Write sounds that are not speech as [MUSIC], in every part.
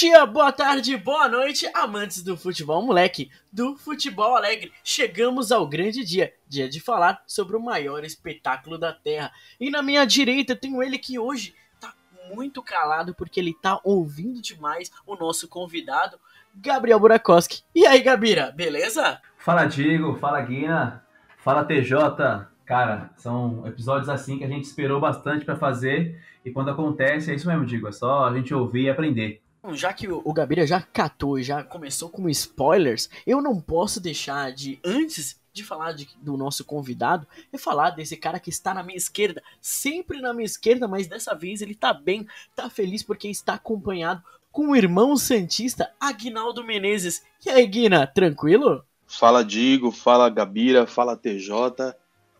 dia, boa tarde, boa noite, amantes do futebol moleque, do futebol alegre. Chegamos ao grande dia, dia de falar sobre o maior espetáculo da Terra. E na minha direita tenho ele que hoje tá muito calado porque ele tá ouvindo demais o nosso convidado, Gabriel Burakoski. E aí, Gabira, beleza? Fala Diego, fala Guina, fala TJ. Cara, são episódios assim que a gente esperou bastante pra fazer e quando acontece é isso mesmo, Diego, é só a gente ouvir e aprender. Bom, já que o Gabira já catou e já começou com spoilers, eu não posso deixar de, antes de falar de- do nosso convidado, é falar desse cara que está na minha esquerda, sempre na minha esquerda, mas dessa vez ele tá bem, tá feliz porque está acompanhado com o irmão Santista, Aguinaldo Menezes. E aí, Guina, tranquilo? Fala Digo, fala Gabira, fala TJ.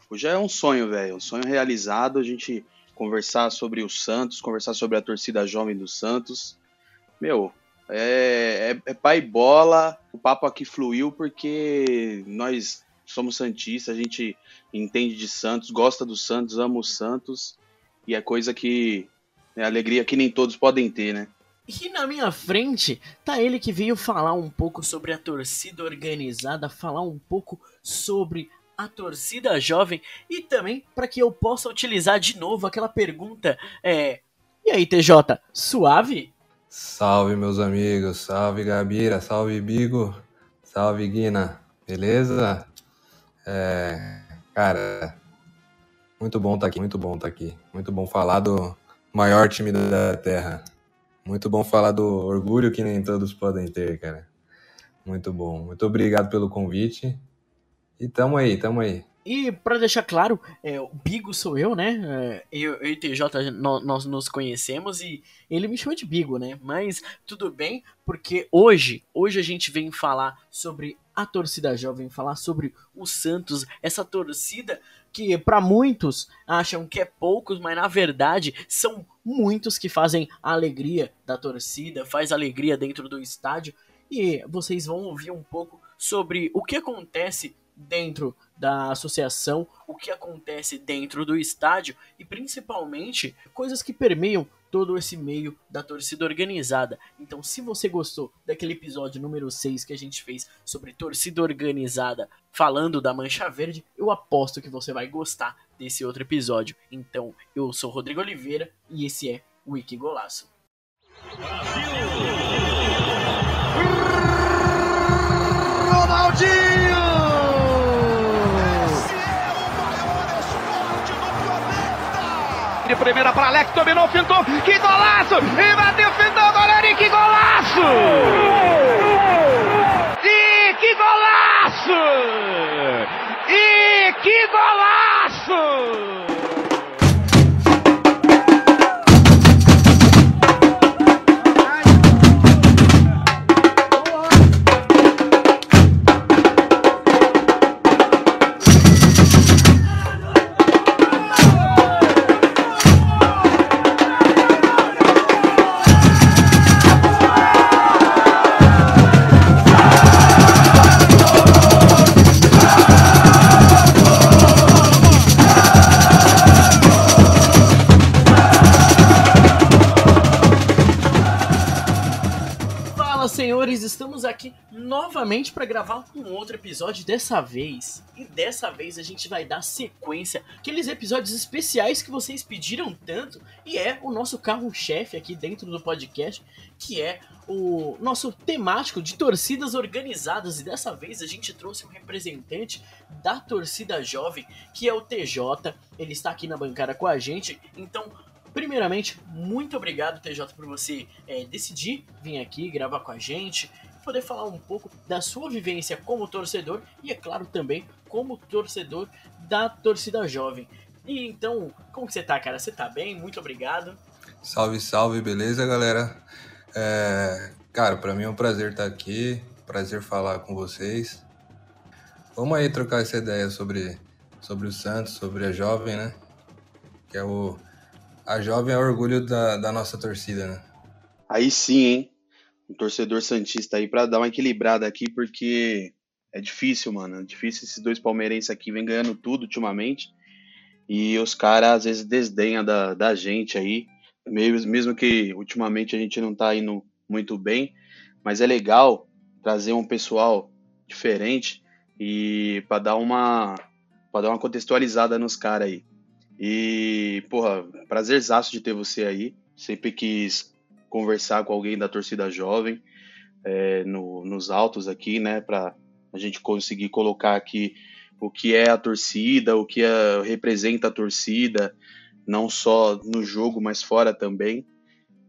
Hoje é um sonho, velho, um sonho realizado. A gente conversar sobre o Santos, conversar sobre a torcida jovem do Santos. Meu, é, é, é pai bola. O papo aqui fluiu porque nós somos santistas, a gente entende de Santos, gosta do Santos, ama o Santos. E é coisa que é alegria que nem todos podem ter, né? E na minha frente tá ele que veio falar um pouco sobre a torcida organizada, falar um pouco sobre a torcida jovem e também para que eu possa utilizar de novo aquela pergunta é e aí TJ, suave? Salve, meus amigos. Salve, Gabira. Salve, Bigo. Salve, Guina. Beleza? É, cara, muito bom estar aqui. Muito bom estar aqui. Muito bom falar do maior time da Terra. Muito bom falar do orgulho que nem todos podem ter, cara. Muito bom. Muito obrigado pelo convite. E tamo aí, tamo aí. E pra deixar claro, é, o Bigo sou eu, né? É, eu, eu e TJ nó- nós nos conhecemos e ele me chama de Bigo, né? Mas tudo bem, porque hoje, hoje a gente vem falar sobre a torcida jovem, falar sobre o Santos, essa torcida que pra muitos acham que é poucos, mas na verdade são muitos que fazem a alegria da torcida, faz alegria dentro do estádio. E vocês vão ouvir um pouco sobre o que acontece dentro da associação, o que acontece dentro do estádio e principalmente coisas que permeiam todo esse meio da torcida organizada. Então, se você gostou daquele episódio número 6 que a gente fez sobre torcida organizada, falando da Mancha Verde, eu aposto que você vai gostar desse outro episódio. Então, eu sou Rodrigo Oliveira e esse é o Wiki Golaço. De primeira para Alex, dominou, fintou, que golaço! E bateu, fintou, goleiro, e que golaço! E que golaço! E que golaço! Para gravar um outro episódio dessa vez. E dessa vez a gente vai dar sequência aqueles episódios especiais que vocês pediram tanto e é o nosso carro-chefe aqui dentro do podcast, que é o nosso temático de torcidas organizadas e dessa vez a gente trouxe um representante da torcida jovem, que é o TJ. Ele está aqui na bancada com a gente. Então, primeiramente, muito obrigado, TJ, por você é, decidir vir aqui gravar com a gente, poder falar um pouco da sua vivência como torcedor e, é claro, também como torcedor da torcida jovem. E então, como que você tá, cara? Você tá bem? Muito obrigado. Salve, salve, beleza, galera? É, cara, para mim é um prazer estar aqui, prazer falar com vocês. Vamos aí trocar essa ideia sobre, sobre o Santos, sobre a jovem, né? Que é o. A jovem é o orgulho da, da nossa torcida, né? Aí sim, hein? Um torcedor Santista aí pra dar uma equilibrada aqui, porque é difícil, mano. É difícil esses dois palmeirenses aqui vem ganhando tudo ultimamente. E os caras às vezes desdenham da, da gente aí. Mesmo, mesmo que ultimamente a gente não tá indo muito bem. Mas é legal trazer um pessoal diferente e para dar uma para dar uma contextualizada nos caras aí. E, porra, prazerzaço de ter você aí. Sempre quis conversar com alguém da torcida jovem é, no, nos altos aqui, né? Para a gente conseguir colocar aqui o que é a torcida, o que é, representa a torcida, não só no jogo, mas fora também.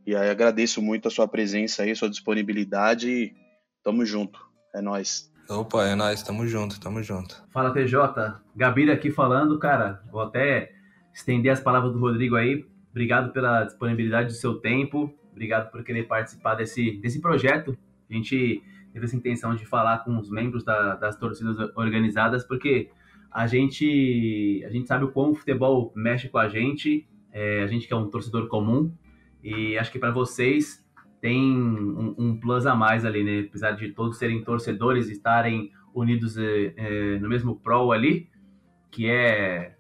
E aí agradeço muito a sua presença aí, a sua disponibilidade. Tamo junto. É nós. Opa, é nóis, tamo junto, tamo junto. Fala TJ, Gabira aqui falando, cara. Vou até estender as palavras do Rodrigo aí. Obrigado pela disponibilidade do seu tempo. Obrigado por querer participar desse, desse projeto. A gente teve essa intenção de falar com os membros da, das torcidas organizadas, porque a gente, a gente sabe o quão o futebol mexe com a gente, é, a gente que é um torcedor comum, e acho que para vocês tem um, um, plus a mais ali, né? Apesar de todos serem torcedores estarem unidos é, é, no mesmo pro ali, que é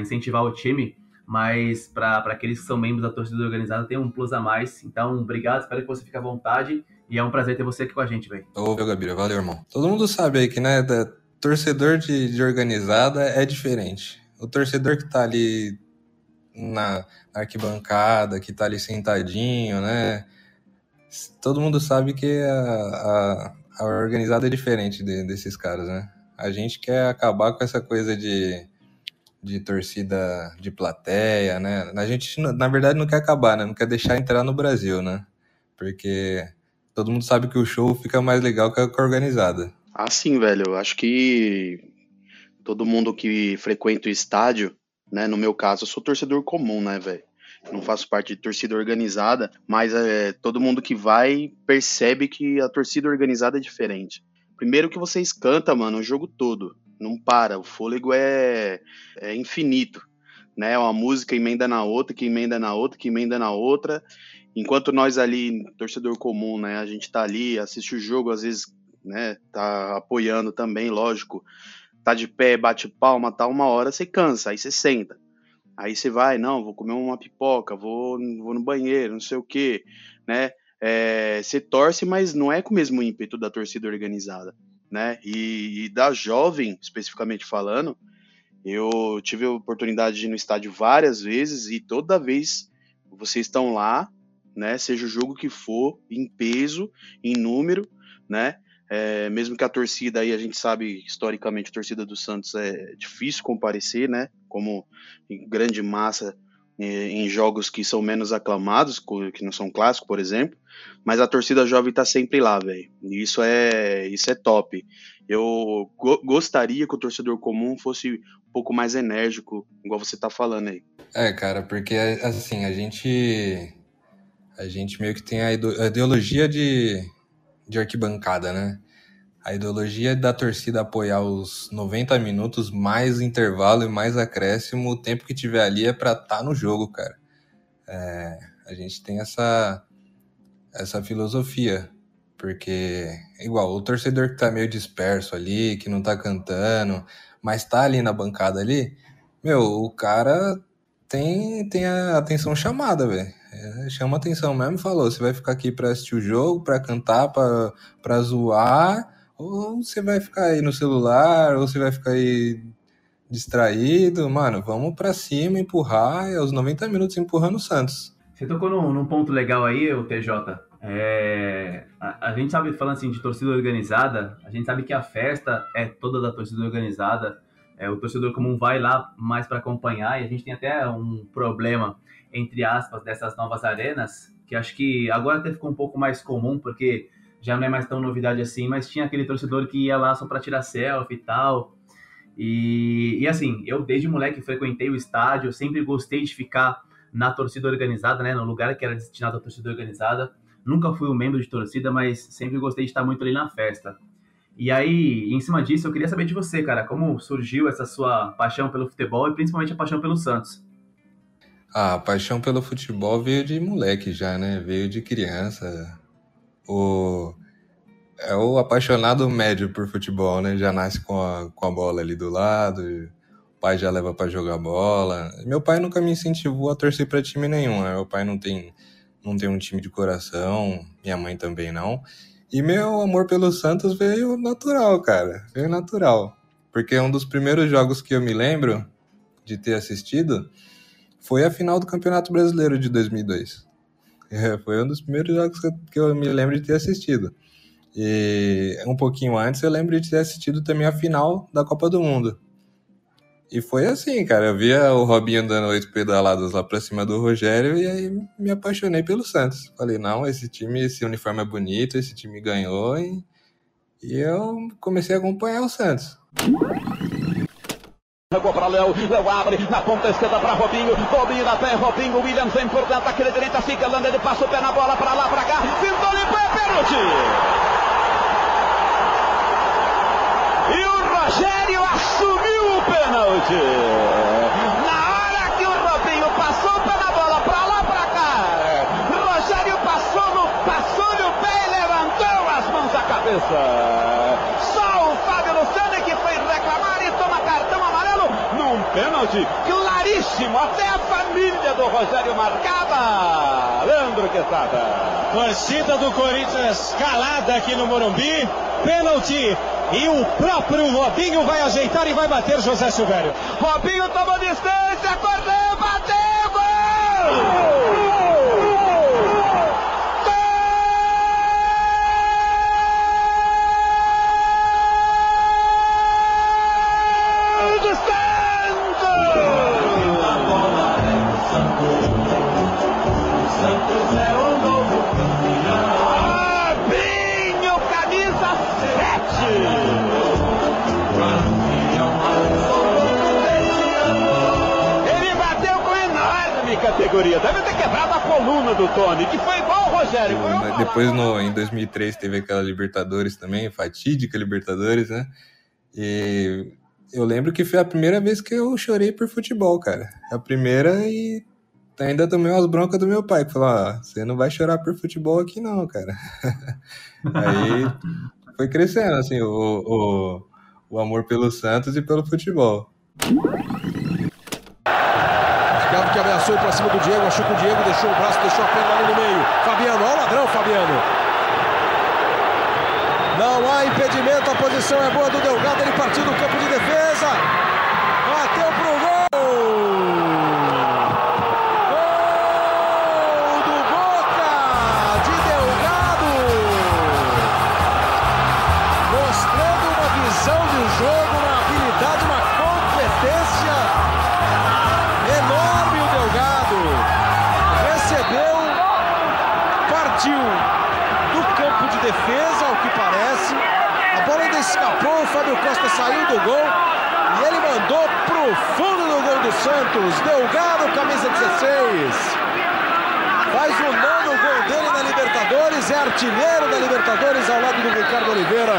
incentivar o time, mas para aqueles que são membros da torcida organizada tem um plus a mais. Então, obrigado, espero que você fique à vontade e é um prazer ter você aqui com a gente, velho. Ô, Gabira, valeu, irmão. Todo mundo sabe aí que, né, da, torcedor de, de organizada é diferente. O torcedor que tá ali na arquibancada, que tá ali sentadinho, né? Todo mundo sabe que a, a, a organizada é diferente de, desses caras, né? A gente quer acabar com essa coisa de, de torcida de plateia, né? A gente, na verdade, não quer acabar, né? Não quer deixar entrar no Brasil, né? Porque todo mundo sabe que o show fica mais legal que a organizada. Ah, sim, velho. Acho que todo mundo que frequenta o estádio, né? No meu caso, eu sou torcedor comum, né, velho? Não faço parte de torcida organizada, mas é, todo mundo que vai percebe que a torcida organizada é diferente. Primeiro que vocês cantam, mano, o jogo todo. Não para, o fôlego é, é infinito. Né, uma música emenda na outra, que emenda na outra, que emenda na outra, enquanto nós ali, torcedor comum, né, a gente tá ali, assiste o jogo, às vezes, né, tá apoiando também, lógico, tá de pé, bate palma, tá uma hora, você cansa, aí você senta. Aí você vai, não, vou comer uma pipoca, vou, vou no banheiro, não sei o quê, né? É, você torce, mas não é com o mesmo ímpeto da torcida organizada, né? E, e da jovem, especificamente falando, eu tive a oportunidade de ir no estádio várias vezes e toda vez vocês estão lá, né? Seja o jogo que for, em peso, em número, né? É, mesmo que a torcida aí, a gente sabe historicamente, a torcida do Santos é difícil comparecer, né? Como em grande massa em jogos que são menos aclamados, que não são clássicos, por exemplo, mas a torcida jovem tá sempre lá, velho. Isso é, isso é top. Eu go gostaria que o torcedor comum fosse um pouco mais enérgico, igual você tá falando aí. É, cara, porque assim, a gente a gente meio que tem a ideologia de, de arquibancada, né? A ideologia da torcida apoiar os 90 minutos, mais intervalo e mais acréscimo, o tempo que tiver ali é pra estar tá no jogo, cara. É, a gente tem essa, essa filosofia, porque, igual, o torcedor que tá meio disperso ali, que não tá cantando, mas tá ali na bancada ali, meu, o cara tem, tem a atenção chamada, velho. É, chama atenção mesmo, falou, você vai ficar aqui pra assistir o jogo, pra cantar, pra, pra zoar, ou você vai ficar aí no celular, ou você vai ficar aí distraído. Mano, vamos pra cima, empurrar, e aos 90 minutos empurrando o Santos. Você tocou num, num ponto legal aí, o TJ. É, a, a, gente sabe, falando assim de torcida organizada, a gente sabe que a festa é toda da torcida organizada. É, o torcedor comum vai lá mais para acompanhar e a gente tem até um problema entre aspas, dessas novas arenas, que acho que agora até ficou um pouco mais comum, porque já não é mais tão novidade assim, mas tinha aquele torcedor que ia lá só para tirar selfie e tal. E, e assim, eu desde moleque frequentei o estádio, sempre gostei de ficar na torcida organizada, né, no lugar que era destinado à torcida organizada. Nunca fui um membro de torcida, mas sempre gostei de estar muito ali na festa. E aí, em cima disso, eu queria saber de você, cara, como surgiu essa sua paixão pelo futebol e principalmente a paixão pelo Santos? Ah, a paixão pelo futebol veio de moleque já, né? Veio de criança. O... É o apaixonado médio por futebol, né? Já nasce com a, com a bola ali do lado, o pai já leva para jogar bola. Meu pai nunca me incentivou a torcer para time nenhum, né? Meu pai não tem, não tem um time de coração, minha mãe também não. E meu amor pelo Santos veio natural, cara. Veio natural. Porque um dos primeiros jogos que eu me lembro de ter assistido foi a final do Campeonato Brasileiro de 2002. [LAUGHS] É, foi um dos primeiros jogos que eu me lembro de ter assistido. E um pouquinho antes eu lembro de ter assistido também a final da Copa do Mundo. E foi assim, cara. Eu via o Robinho dando oito pedaladas lá pra cima do Rogério e aí me apaixonei pelo Santos. Falei, não, esse time, esse uniforme é bonito, esse time ganhou e, e eu comecei a acompanhar o Santos. Jogou para Léo, Léo abre na ponta esquerda para Robinho, Robinho na pé, Robinho, Williams vem por dentro, aquele direita, fica Landa, ele passa o pé na bola para lá, para cá, pintou, limpou, é pênalti! E o Rogério assumiu o pênalti! Na hora que o Robinho passou o pé na bola, para lá, para cá, Rogério passou no, passou no pé e levantou as mãos à cabeça! Só o Fábio Luciano que foi reclamar e toma cartão amarelo num pênalti claríssimo. Até a família do Rogério marcava. Leandro Quesada. Torcida do Corinthians calada aqui no Morumbi. Pênalti. E o próprio Robinho vai ajeitar e vai bater José Silvério. Robinho tomou distância, correu, bateu, gol! Tony, que foi igual o Rogério. Depois, no, em 2003, teve aquela Libertadores também, fatídica Libertadores, né? E eu lembro que foi a primeira vez que eu chorei por futebol, cara. A primeira e ainda tomei umas broncas do meu pai, que falou: ah, você não vai chorar por futebol aqui, não, cara. [LAUGHS] Aí foi crescendo, assim, o, o, o amor pelo Santos e pelo futebol. Ameaçou pra cima do Diego, achou que o Diego deixou o braço, deixou a perna ali no meio. Fabiano, olha o ladrão, Fabiano. Não há impedimento, a posição é boa do Delgado, ele partiu do campo de defesa. Costa saiu do gol e ele mandou pro fundo do gol do Santos. Delgado, camisa 16. Faz o nono gol dele na Libertadores, é artilheiro da Libertadores ao lado do Ricardo Oliveira.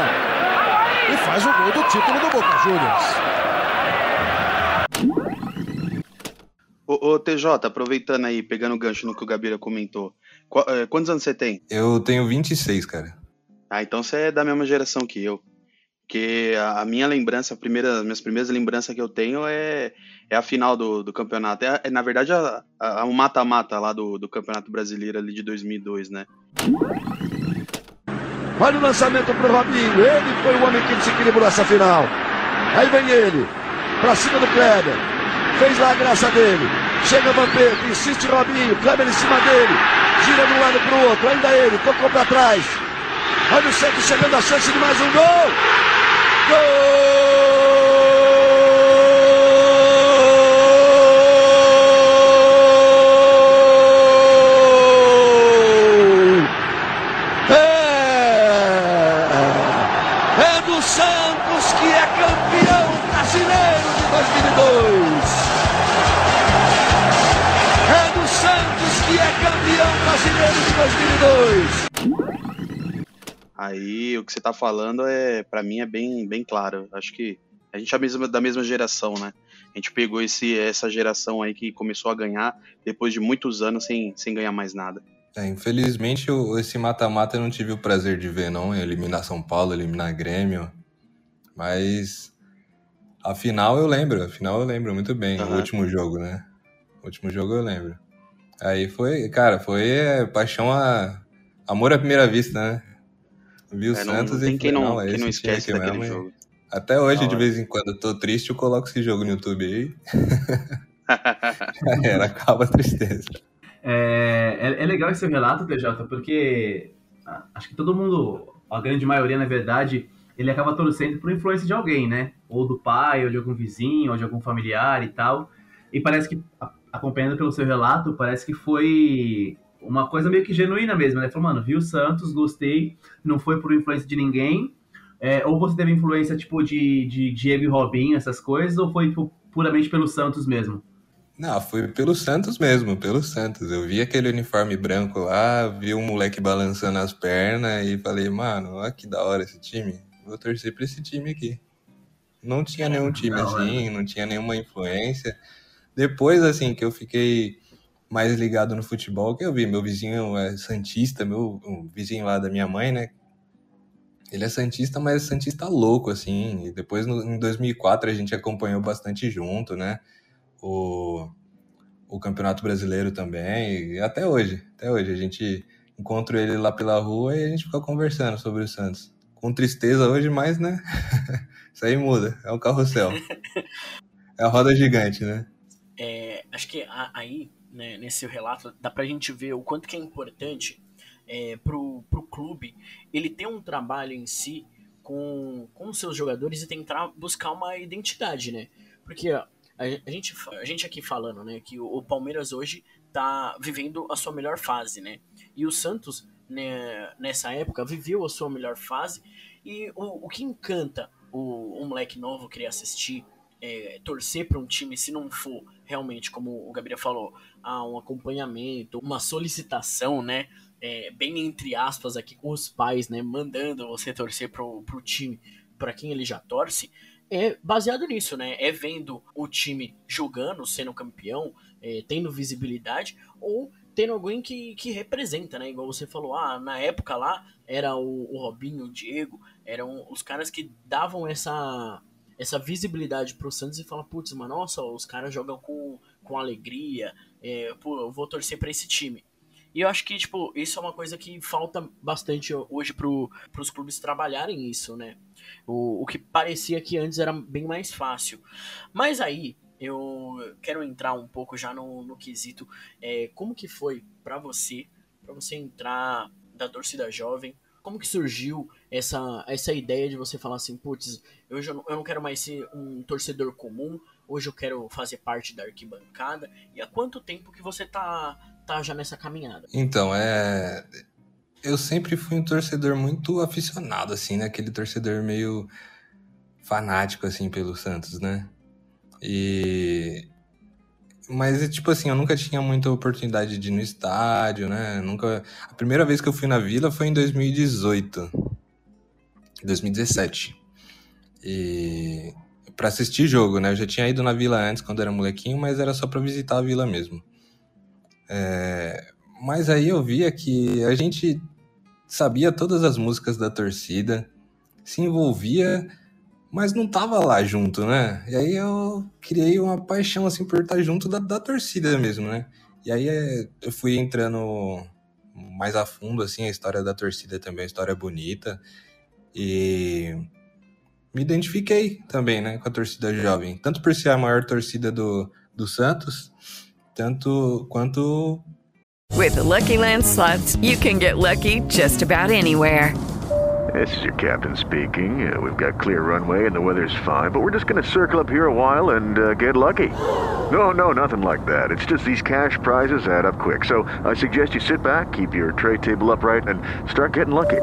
E faz o gol do título do Boca Juniors. Ô, ô, TJ, aproveitando aí, pegando o gancho no que o Gabira comentou. Qu- eh, quantos anos você tem? Eu tenho 26, cara. Ah, então você é da mesma geração que eu. Porque a, minha lembrança, a primeira, as minhas primeiras lembranças que eu tenho é, é a final do, do campeonato. É, é, na verdade, a, a- o mata-mata lá do, do Campeonato Brasileiro ali de 2002, né? Olha o lançamento pro Robinho. Ele foi o homem que desequilibrou essa final. Aí vem ele. Pra cima do Kleber. Fez lá a graça dele. Chega Vampeta, insiste Robinho. Kleber em cima dele. Gira de um lado pro outro. Ainda ele. Tocou pra trás. Olha o Santos chegando a chance de mais um gol. Gol! Aí o que você tá falando é, para mim, é bem, bem claro. Acho que a gente é mesma, da mesma geração, né? A gente pegou esse, essa geração aí que começou a ganhar depois de muitos anos sem, sem ganhar mais nada. É, infelizmente, o- esse mata-mata eu não tive o prazer de ver, não. Eliminar São Paulo, eliminar Grêmio. Mas a final eu lembro, a final eu lembro muito bem. O Aham. último jogo, né? O último jogo eu lembro. Aí foi, cara, foi é, paixão a. Amor à primeira vista, né? Vi o É, não, Santos não tem e quem não, é quem não esse time esquece daquele mesmo, jogo. Até hoje, de vez em quando, eu tô triste, eu coloco esse jogo no YouTube aí. Já [LAUGHS] [LAUGHS] era, acaba a [LAUGHS] tristeza. É, é, é legal esse relato, TJ, porque acho que todo mundo, a grande maioria, na verdade, ele acaba torcendo por influência de alguém, né? Ou do pai, ou de algum vizinho, ou de algum familiar e tal. E parece que, acompanhando pelo seu relato, parece que foi uma coisa meio que genuína mesmo, né? Falou, mano, vi o Santos, gostei, não foi por influência de ninguém. É, ou você teve influência, tipo, de, de Diego e Robinho, essas coisas, ou foi tipo, puramente pelo Santos mesmo? Não, foi pelo Santos mesmo, pelo Santos. Eu vi aquele uniforme branco lá, vi um moleque balançando as pernas e falei, mano, olha que da hora esse time. Vou torcer pra esse time aqui. Não tinha nenhum time Da hora. assim, não tinha nenhuma influência. Depois, assim, que eu fiquei mais ligado no futebol, que eu vi, meu vizinho é santista, meu vizinho lá da minha mãe, né? Ele é santista, mas é santista louco, assim. E depois, no, em 2004, a gente acompanhou bastante junto, né? O, o Campeonato Brasileiro também, e até hoje, até hoje. A gente encontra ele lá pela rua e a gente fica conversando sobre o Santos. Com tristeza hoje, mas, né? [LAUGHS] Isso aí muda, é um carrossel. [LAUGHS] É a roda gigante, né? É, acho que aí, né, nesse relato, dá pra gente ver o quanto que é importante é, pro, pro clube ele ter um trabalho em si com, com seus jogadores e tentar buscar uma identidade, né? Porque ó, a, a gente, a gente aqui falando, né, que o, o Palmeiras hoje tá vivendo a sua melhor fase, né? E o Santos, né, nessa época, viveu a sua melhor fase e o, o que encanta o, o moleque novo querer assistir é, torcer para um time se não for realmente, como o Gabriel falou, a um acompanhamento, uma solicitação, né? é, bem entre aspas aqui com os pais, né? Mandando você torcer pro, pro time para quem ele já torce, é baseado nisso, né? É vendo o time jogando, sendo campeão, é, tendo visibilidade, ou tendo alguém que, que representa, né? Igual você falou, ah, na época lá era o, o Robinho, o Diego, eram os caras que davam essa essa visibilidade pro Santos e fala, putz, mano, nossa, os caras jogam com, com alegria, é, pô, eu vou torcer pra esse time. E eu acho que, tipo, isso é uma coisa que falta bastante hoje pro, pros clubes trabalharem isso, né? O, o que parecia que antes era bem mais fácil. Mas aí, eu quero entrar um pouco já no, no quesito, é, como que foi pra você, pra você entrar da torcida jovem, como que surgiu essa, essa ideia de você falar assim, putz, eu não, eu não quero mais ser um torcedor comum, hoje eu quero fazer parte da arquibancada, e há quanto tempo que você tá, tá já nessa caminhada? Então, é. Eu sempre fui um torcedor muito aficionado, assim, né? Aquele torcedor meio fanático, assim, pelo Santos, né? E. Mas, tipo assim, eu nunca tinha muita oportunidade de ir no estádio, né? Nunca. A primeira vez que eu fui na vila foi em 2018. 2017. E. Pra assistir jogo, né? Eu já tinha ido na vila antes, quando era molequinho, mas era só pra visitar a vila mesmo. É, mas aí eu via que a gente sabia todas as músicas da torcida, se envolvia, mas não tava lá junto, né? E aí eu criei uma paixão assim por estar junto da, da torcida mesmo, né? E aí é, eu fui entrando mais a fundo assim a história da torcida também, a história bonita e me identifiquei também, né, com a torcida jovem, tanto por ser a maior torcida do, do Santos, tanto quanto With the Lucky Land slots, you can get lucky just about anywhere. This is your captain speaking. Uh, we've got clear runway and the weather's fine, but we're just going to circle up here a while and uh, get lucky. No, no, nothing like that. It's just these cash prizes add up quick. So I suggest you sit back, keep your tray table upright, and start getting lucky.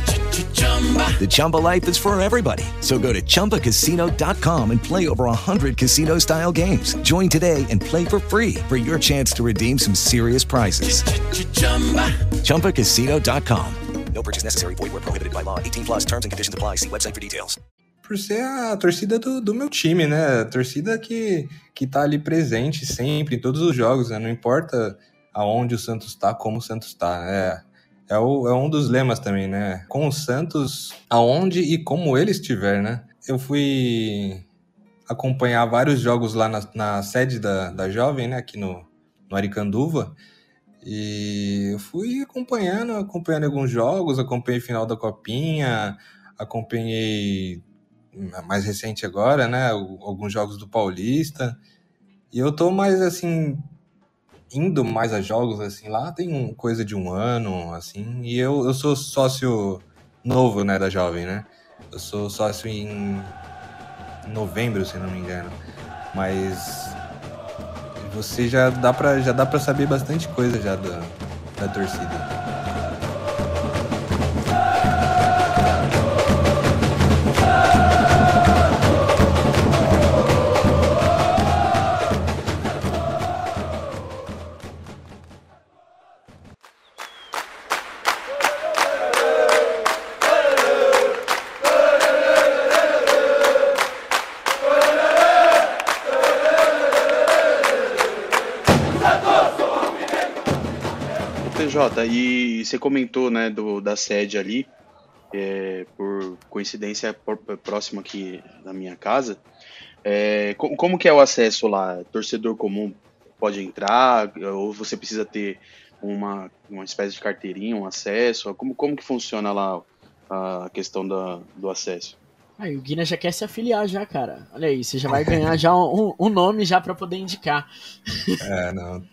The Chumba life is for everybody. So go to ChumbaCasino.com and play over 100 casino style games. Join today and play for free for your chance to redeem some serious prizes. ChumbaCasino.com. No purchase necessary. Void where prohibited by law. 18 plus terms and conditions apply. See website for details. Por ser a torcida do, do meu time, né? A torcida que, que tá ali presente sempre, em todos os jogos, né? Não importa aonde o Santos tá, como o Santos tá. É, é, o, é um dos lemas também, né? Com o Santos, aonde e como ele estiver, né? Eu fui acompanhar vários jogos lá na, na sede da, da Jovem, né? Aqui no, no Aricanduva. E eu fui acompanhando, acompanhando alguns jogos, acompanhei final da Copinha, acompanhei mais recente agora, né, alguns jogos do Paulista. E eu tô mais assim indo mais a jogos assim lá, tem um, coisa de um ano assim, e eu, eu sou sócio novo, né, da Jovem, né? Eu sou sócio em novembro, se não me engano. Mas você já dá para já dá para saber bastante coisa já da, da torcida. Jota, e você comentou, né, do, da sede ali, é, por coincidência por, próximo aqui da minha casa. É, como, como que é o acesso lá? Torcedor comum pode entrar? Ou você precisa ter uma, uma espécie de carteirinha, um acesso? Como, como que funciona lá a questão da, do acesso? Aí o Guinness já quer se afiliar já, cara. Olha aí, você já vai ganhar já um, um nome já para poder indicar. É, não.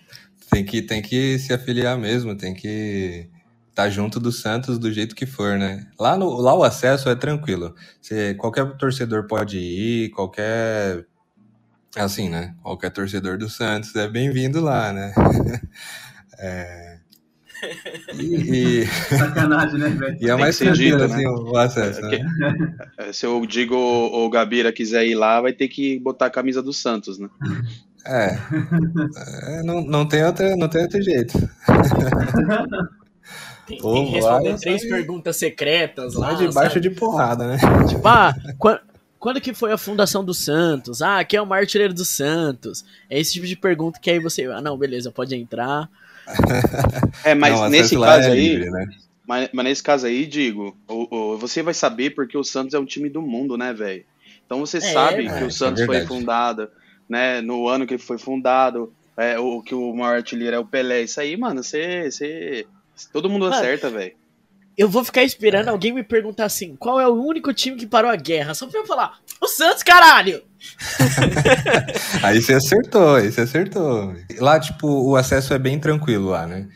Tem que, tem que se afiliar mesmo, tem que estar tá junto do Santos do jeito que for, né? Lá, no, lá o acesso é tranquilo. Você, qualquer torcedor pode ir, qualquer. Assim, né? Qualquer torcedor do Santos é bem-vindo lá, né? [LAUGHS] é. E, e... [LAUGHS] Sacanagem, né, velho? E é mais tranquilo, assim, né? o acesso. É, né? [LAUGHS] Se eu digo o Gabira quiser ir lá, vai ter que botar a camisa do Santos, né? É. [LAUGHS] é não, não, tem outra, não tem outro jeito. [LAUGHS] Tem, tem que responder três perguntas secretas lá. debaixo sabe? de porrada, né? Tipo, ah, quando, quando que foi a fundação do Santos? Ah, quem é o maior artilheiro do Santos? É esse tipo de pergunta que aí você. Ah, não, beleza, pode entrar. [LAUGHS] É, mas não, nesse caso é aí. Livre, né? mas, mas, nesse caso aí, digo, o, o, você vai saber porque o Santos é um time do mundo, né, velho? Então você é, sabe que o é Santos é foi fundado né, no ano que ele foi fundado, é, o que o maior artilheiro é o Pelé. Isso aí, mano, você. você todo mundo mano, acerta, velho. Eu vou ficar esperando alguém me perguntar assim: qual é o único time que parou a guerra? Só pra eu falar: o Santos, caralho! [LAUGHS] aí você acertou, aí você acertou. Lá, tipo, o acesso é bem tranquilo lá, né?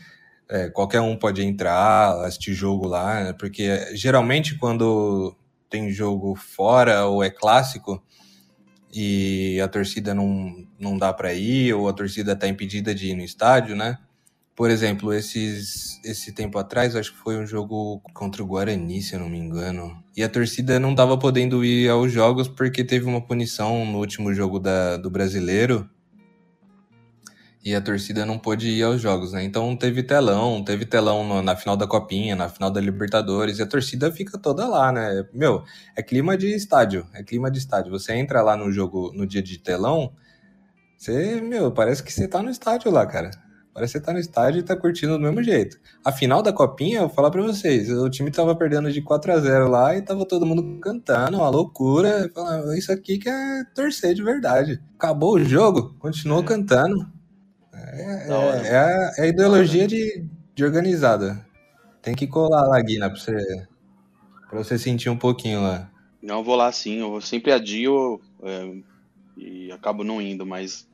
É, qualquer um pode entrar, assistir jogo lá, né? porque geralmente quando tem jogo fora ou é clássico, e a torcida não, não dá para ir, ou a torcida está impedida de ir no estádio, né? Por exemplo, esses, esse tempo atrás, acho que foi um jogo contra o Guarani, se eu não me engano. E a torcida não estava podendo ir aos jogos porque teve uma punição no último jogo da, do brasileiro e a torcida não pôde ir aos jogos, né? Então teve telão, teve telão na final da Copinha, na final da Libertadores, e a torcida fica toda lá, né? Meu, é clima de estádio, é clima de estádio. Você entra lá no jogo no dia de telão, você, meu, parece que você tá no estádio lá, cara. Parece que você tá no estádio e tá curtindo do mesmo jeito. A final da Copinha, eu vou falar pra vocês, o time tava perdendo de 4 a 0 lá e tava todo mundo cantando, uma loucura. Falando, isso aqui que é torcer de verdade. Acabou o jogo, continuou cantando é, é, é, a, é, a, ideologia de, de organizada. Tem que colar lá, Guina, pra você, pra você sentir um pouquinho lá. Não, vou lá sim. Eu sempre adio é, e acabo não indo, mas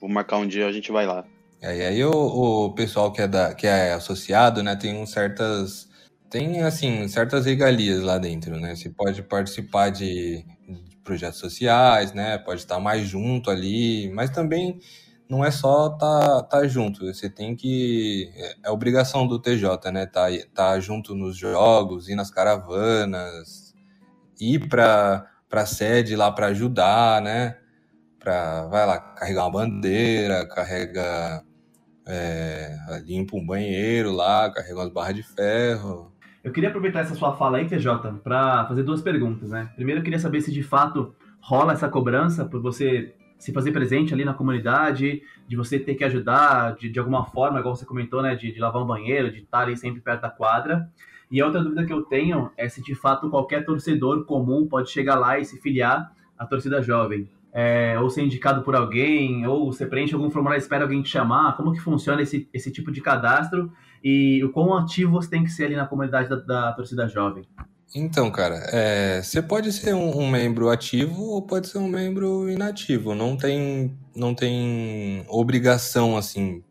vou marcar um dia a gente vai lá. É, e aí o, o pessoal que é, da, que é associado, né, tem um certas tem, assim, certas regalias lá dentro, né? Você pode participar de, de projetos sociais, né? Pode estar mais junto ali, mas também não é só tá, tá junto, você tem que. É, é obrigação do TJ, né? Tá, tá junto nos jogos, ir nas caravanas, ir para a sede lá para ajudar, né? Pra, vai lá, carregar uma bandeira, carrega. É, limpa um banheiro lá, carrega umas barras de ferro. Eu queria aproveitar essa sua fala aí, TJ, para fazer duas perguntas, né? Primeiro, eu queria saber se de fato rola essa cobrança por você se fazer presente ali na comunidade, de você ter que ajudar de, de alguma forma, igual você comentou, né, de, de lavar um banheiro, de estar ali sempre perto da quadra. E a outra dúvida que eu tenho é se de fato qualquer torcedor comum pode chegar lá e se filiar à torcida jovem. É, ou ser indicado por alguém, ou você preenche algum formulário e espera alguém te chamar. Como que funciona esse, esse tipo de cadastro e o quão ativo você tem que ser ali na comunidade da, da torcida jovem? Então, cara, é, você pode ser um, um membro ativo ou pode ser um membro inativo. Não tem, não tem obrigação, assim,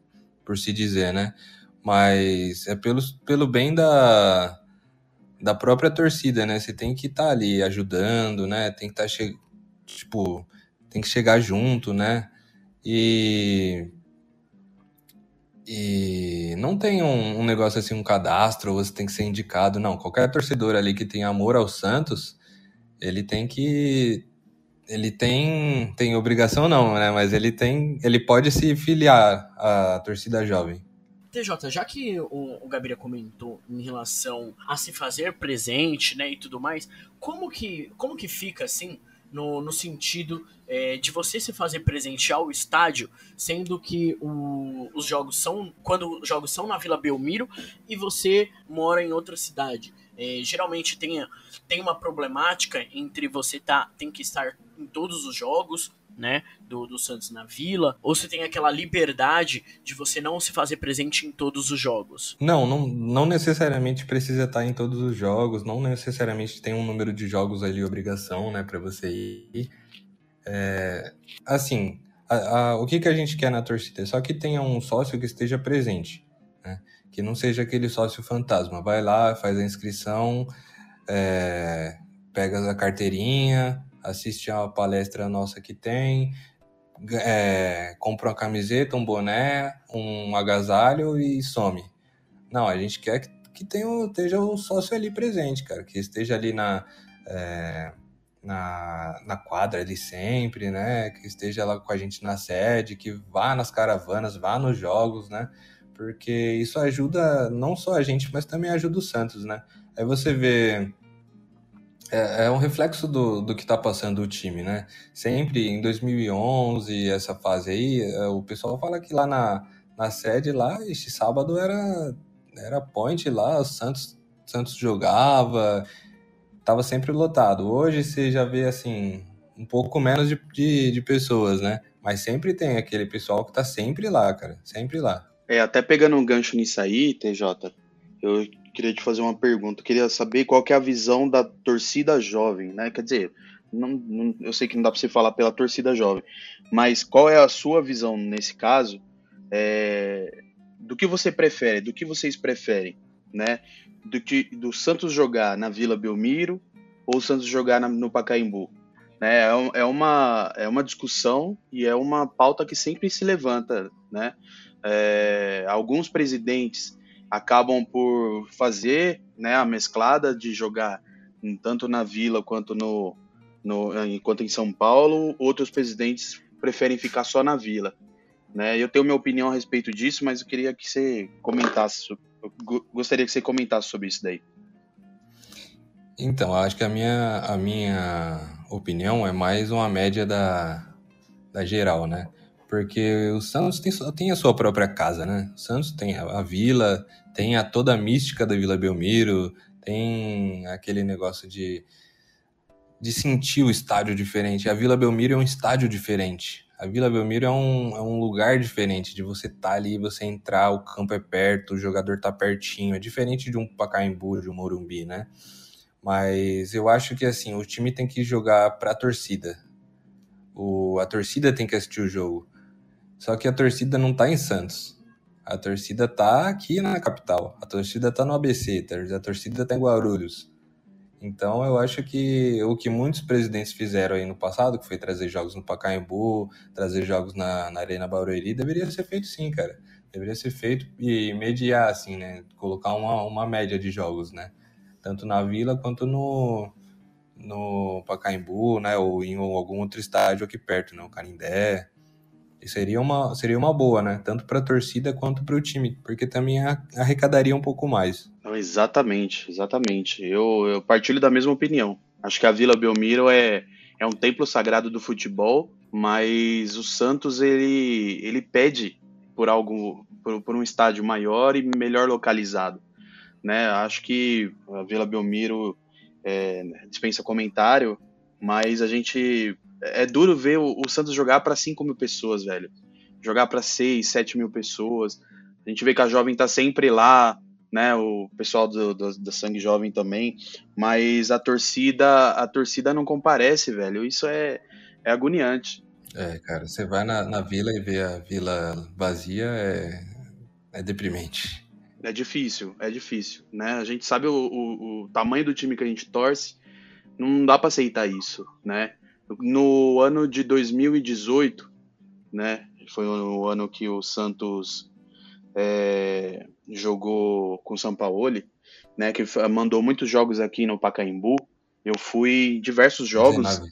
por se dizer, né? Mas é pelo, pelo bem da, da própria torcida, né? Você tem que estar tá ali ajudando, né? Tem que estar, tá tipo, tem que chegar junto, né? E e não tem um, um, negócio assim, um cadastro, você tem que ser indicado. Não, qualquer torcedor ali que tem amor ao Santos, ele tem que. Ele tem. Tem obrigação não, né? Mas ele tem. Ele pode se filiar à torcida jovem. TJ, já que o, o Gabriel comentou em relação a se fazer presente, né, e tudo mais, como que, como que fica assim no, no sentido é, de você se fazer presente ao estádio, sendo que o, os jogos são. Quando os jogos são na Vila Belmiro e você mora em outra cidade. É, geralmente tem, tem uma problemática entre você tá, tem que estar em todos os jogos, né, do, do Santos na Vila, ou você tem aquela liberdade de você não se fazer presente em todos os jogos? Não, não, não necessariamente precisa estar em todos os jogos, não necessariamente tem um número de jogos ali obrigação, né, para você ir. É, assim, a, a, o que, que a gente quer na torcida? Só que tenha um sócio que esteja presente, né? que não seja aquele sócio fantasma. Vai lá, faz a inscrição, é, pega a carteirinha, assiste a palestra nossa que tem, é, compra uma camiseta, um boné, um agasalho e some. Não, a gente quer que, que tenha, esteja o sócio ali presente, cara, que esteja ali na, é, na, na quadra ali sempre, né? Que esteja lá com a gente na sede, que vá nas caravanas, vá nos jogos, né? Porque isso ajuda não só a gente, mas também ajuda o Santos, né? Aí você vê é, é um reflexo do, do que está passando o time, né? Sempre em 2011, essa fase aí, é, o pessoal fala que lá na, na sede, lá, este sábado era, era point lá, o Santos, Santos jogava, tava sempre lotado. Hoje você já vê, assim, um pouco menos de, de, de pessoas, né? Mas sempre tem aquele pessoal que tá sempre lá, cara, sempre lá. É, até pegando um gancho nisso aí, TJ, eu queria te fazer uma pergunta. Queria saber qual que é a visão da torcida jovem, né? Quer dizer, não, não, eu sei que não dá para você falar pela torcida jovem, mas qual é a sua visão nesse caso é, do que você prefere, do que vocês preferem, né? Do que do Santos jogar na Vila Belmiro ou o Santos jogar na, no Pacaembu, né? É, é, uma é uma discussão e é uma pauta que sempre se levanta, né? É, alguns presidentes acabam por fazer né, a mesclada de jogar tanto na Vila quanto no, no enquanto em São Paulo, outros presidentes preferem ficar só na Vila. Né? Eu tenho minha opinião a respeito disso, mas eu queria que você comentasse, gostaria que você comentasse sobre isso daí. Então, acho que a minha, a minha opinião é mais uma média da, da geral, né? Porque o Santos tem, tem a sua própria casa, né? O Santos tem a, a vila, tem a toda a mística da Vila Belmiro, tem aquele negócio de, de sentir o estádio diferente. A Vila Belmiro é um estádio diferente. A Vila Belmiro é um, é um lugar diferente de você estar tá ali, você entrar, o campo é perto, o jogador tá pertinho. É diferente de um Pacaembu, de um Morumbi, né? Mas eu acho que assim, o time tem que jogar para a torcida. O, a torcida tem que assistir o jogo. Só que a torcida não tá em Santos. A torcida tá aqui na capital, a torcida tá no ABC, a torcida tá em Guarulhos. Então eu acho que o que muitos presidentes fizeram aí no passado, que foi trazer jogos no Pacaembu, trazer jogos na, na Arena Barueri, deveria ser feito sim, cara. Deveria ser feito e mediar, assim, né? Colocar uma, uma média de jogos, né? Tanto na Vila quanto no, no Pacaembu, né? Ou em algum outro estádio aqui perto, né? O Canindé. Seria uma, seria uma boa, né? Tanto para a torcida quanto para o time, porque também arrecadaria um pouco mais. Não, exatamente, exatamente. Eu, eu partilho da mesma opinião. Acho que a Vila Belmiro é, é um templo sagrado do futebol, mas o Santos ele, ele pede por algo, por, por um estádio maior e melhor localizado. Né? Acho que a Vila Belmiro é, dispensa comentário, mas a gente é duro ver o, o Santos jogar para 5 mil pessoas, velho. Jogar para 6, 7 mil pessoas. A gente vê que a jovem tá sempre lá, né? O pessoal do, do, do, sangue jovem também, mas a torcida, a torcida não comparece, velho. Isso é, é agoniante. É, cara, você vai na, na vila e vê a vila vazia, é, é deprimente. É difícil, é difícil, né? A gente sabe o, o, o tamanho do time que a gente torce, não dá para aceitar isso, né? No ano de 2018, né? Foi o ano que o Santos é, jogou com o Sampaoli, né, que mandou muitos jogos aqui no Pacaembu. Eu fui diversos jogos. 19.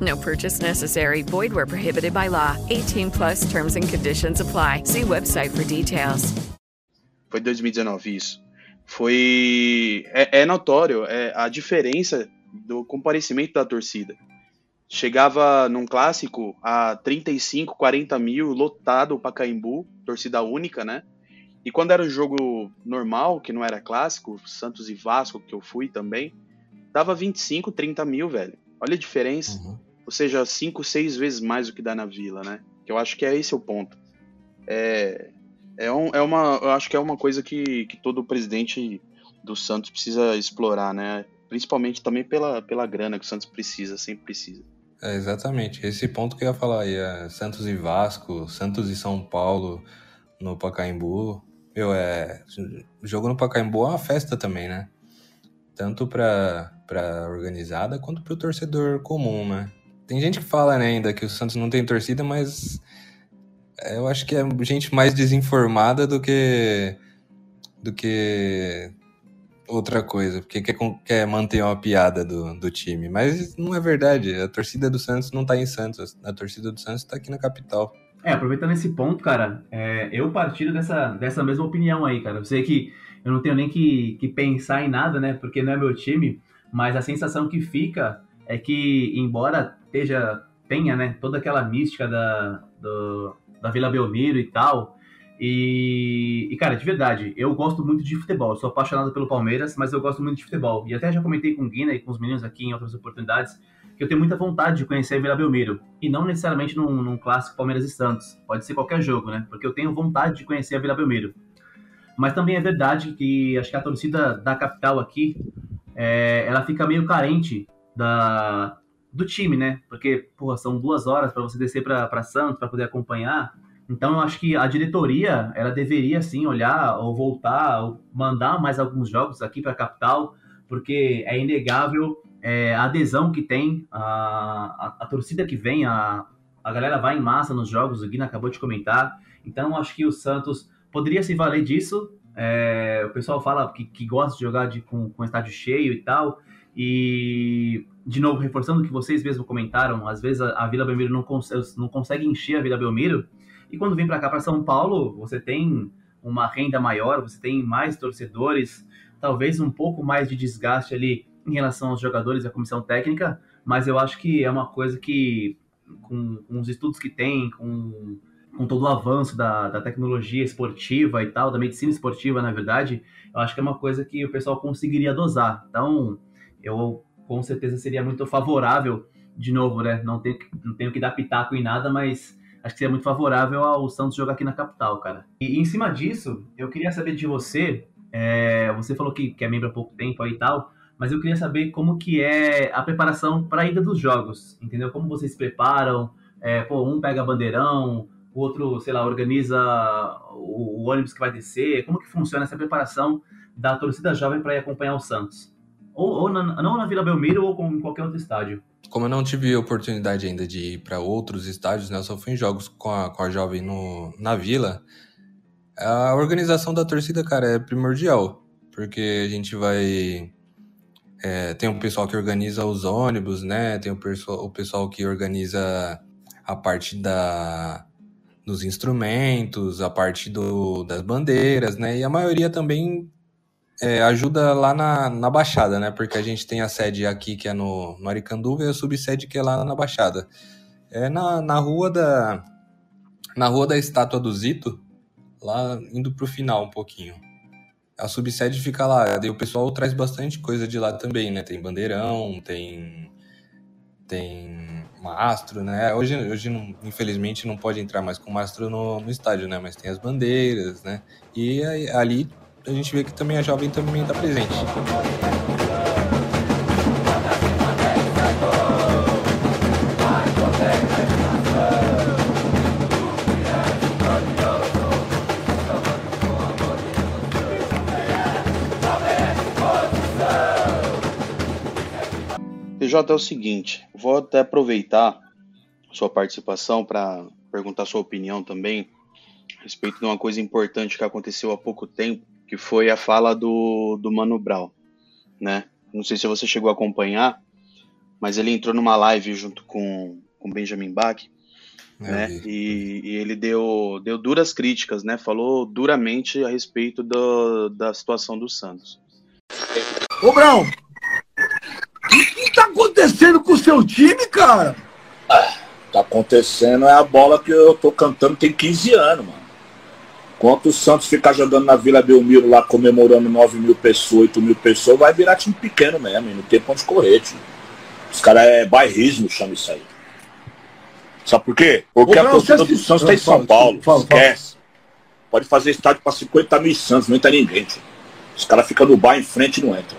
No purchase necessary. Void where prohibited by law. 18 plus terms and conditions apply. See website for details. Foi 2019 isso. Foi. É, é notório é, a diferença do comparecimento da torcida. Chegava num clássico a 35, 40 mil, lotado para Caimbu, torcida única, né? E quando era um jogo normal, que não era clássico, Santos e Vasco, que eu fui também, dava 25, 30 mil, velho. Olha a diferença. Uhum. Ou seja, 5, 6 vezes mais do que dá na Vila, né? Que eu acho que é esse o ponto. É, é, um, é uma, eu acho que é uma coisa que, que todo presidente do Santos precisa explorar, né? Principalmente também pela, pela grana que o Santos precisa, sempre precisa. É, exatamente. Esse ponto que eu ia falar aí, é Santos e Vasco, Santos e São Paulo no Pacaembu. Meu, é. O jogo no Pacaembu é uma festa também, né? Tanto pra, pra organizada quanto pro torcedor comum, né? Tem gente que fala né, ainda que o Santos não tem torcida, mas eu acho que é gente mais desinformada do que do que outra coisa, porque quer, quer manter uma piada do, do time. Mas não é verdade, a torcida do Santos não tá em Santos, a torcida do Santos tá aqui na capital. É, aproveitando esse ponto, cara, é, eu partilho dessa, dessa mesma opinião aí, cara. Eu sei que eu não tenho nem que, que pensar em nada, né? Porque não é meu time, mas a sensação que fica é que, embora esteja, tenha né, toda aquela mística da, do, da Vila Belmiro e tal, e, e, cara, de verdade, eu gosto muito de futebol. Sou apaixonado pelo Palmeiras, mas eu gosto muito de futebol. E até já comentei com o Guina e com os meninos aqui em outras oportunidades que eu tenho muita vontade de conhecer a Vila Belmiro. E não necessariamente num, num, clássico Palmeiras e Santos. Pode ser qualquer jogo, né? Porque eu tenho vontade de conhecer a Vila Belmiro. Mas também é verdade que acho que a torcida da capital aqui, é, ela fica meio carente da, do time, né? Porque, porra, são duas horas para você descer para Santos para poder acompanhar. Então, eu acho que a diretoria, ela deveria, sim, olhar ou voltar, ou mandar mais alguns jogos aqui para a capital, porque é inegável é, a adesão que tem, a, a, a, torcida que vem, a, a galera vai em massa nos jogos, o Guina acabou de comentar. Então, acho que o Santos poderia se valer disso. É, o pessoal fala que, que gosta de jogar de, com, com estádio cheio e tal. E, de novo, reforçando o que vocês mesmos comentaram, às vezes a, a Vila Belmiro não, cons não consegue encher a Vila Belmiro, e quando vem para cá, para São Paulo, você tem uma renda maior, você tem mais torcedores, talvez um pouco mais de desgaste ali em relação aos jogadores e à comissão técnica, mas eu acho que é uma coisa que, com, com os estudos que tem, com, com todo o avanço da, da tecnologia esportiva e tal, da medicina esportiva, na verdade, eu acho que é uma coisa que o pessoal conseguiria dosar. Então, eu com certeza seria muito favorável, de novo, né? Não tenho, não tenho que dar pitaco em nada, mas acho que seria muito favorável ao Santos jogar aqui na capital, cara. E em cima disso, eu queria saber de você, é, você falou que, que é membro há pouco tempo aí e tal, mas eu queria saber como que é a preparação para a ida dos jogos, entendeu? Como vocês se preparam, é, pô, um pega bandeirão, o outro, sei lá, organiza o, o ônibus que vai descer, como que funciona essa preparação da torcida jovem para ir acompanhar o Santos? Ou, ou na, não na Vila Belmiro ou em qualquer outro estádio. Como eu não tive oportunidade ainda de ir para outros estádios, né? Eu só fui em jogos com a, com a jovem no, na Vila. A organização da torcida, cara, é primordial. Porque a gente vai. É, tem o pessoal que organiza os ônibus, né? Tem o, pessoal, o pessoal que organiza a parte da, dos instrumentos, a parte do, das bandeiras, né? E a maioria também é, ajuda lá na, na Baixada, né? Porque a gente tem a sede aqui que é no, no Aricanduva e a subsede que é lá na Baixada. É na, na rua da na rua da estátua do Zito, lá indo pro final um pouquinho. A subsede fica lá, e o pessoal traz bastante coisa de lá também, né? Tem bandeirão, tem tem mastro, né? Hoje, hoje não, infelizmente não pode entrar mais com mastro no, no estádio, né? Mas tem as bandeiras, né? E aí, ali a gente vê que também a jovem também está presente. PJ é o seguinte, vou até aproveitar sua participação para perguntar sua opinião também a respeito de uma coisa importante que aconteceu há pouco tempo que foi a fala do, do Mano Brown, né? Não sei se você chegou a acompanhar, mas ele entrou numa live junto com, com Benjamin Bach, é, né? E, e, ele deu, deu duras críticas, né? Falou duramente a respeito do, da situação do Santos. Ô, Brown, o que, que tá acontecendo com o seu time, cara? Ah, tá acontecendo é a bola que eu tô cantando tem 15 anos, mano. Enquanto o Santos ficar jogando na Vila Belmiro lá comemorando 9 mil pessoas, 8 mil pessoas, vai virar time pequeno mesmo, e não tem ponto de correr, tio. Os caras é bairrismo, chama isso aí. Sabe por quê? Porque Ô, a torcida do Santos está em São Paulo. Fala, esquece. Pode fazer estádio para 50 mil Santos, não entra ninguém, tio. Os caras ficam no bar em frente e não entram.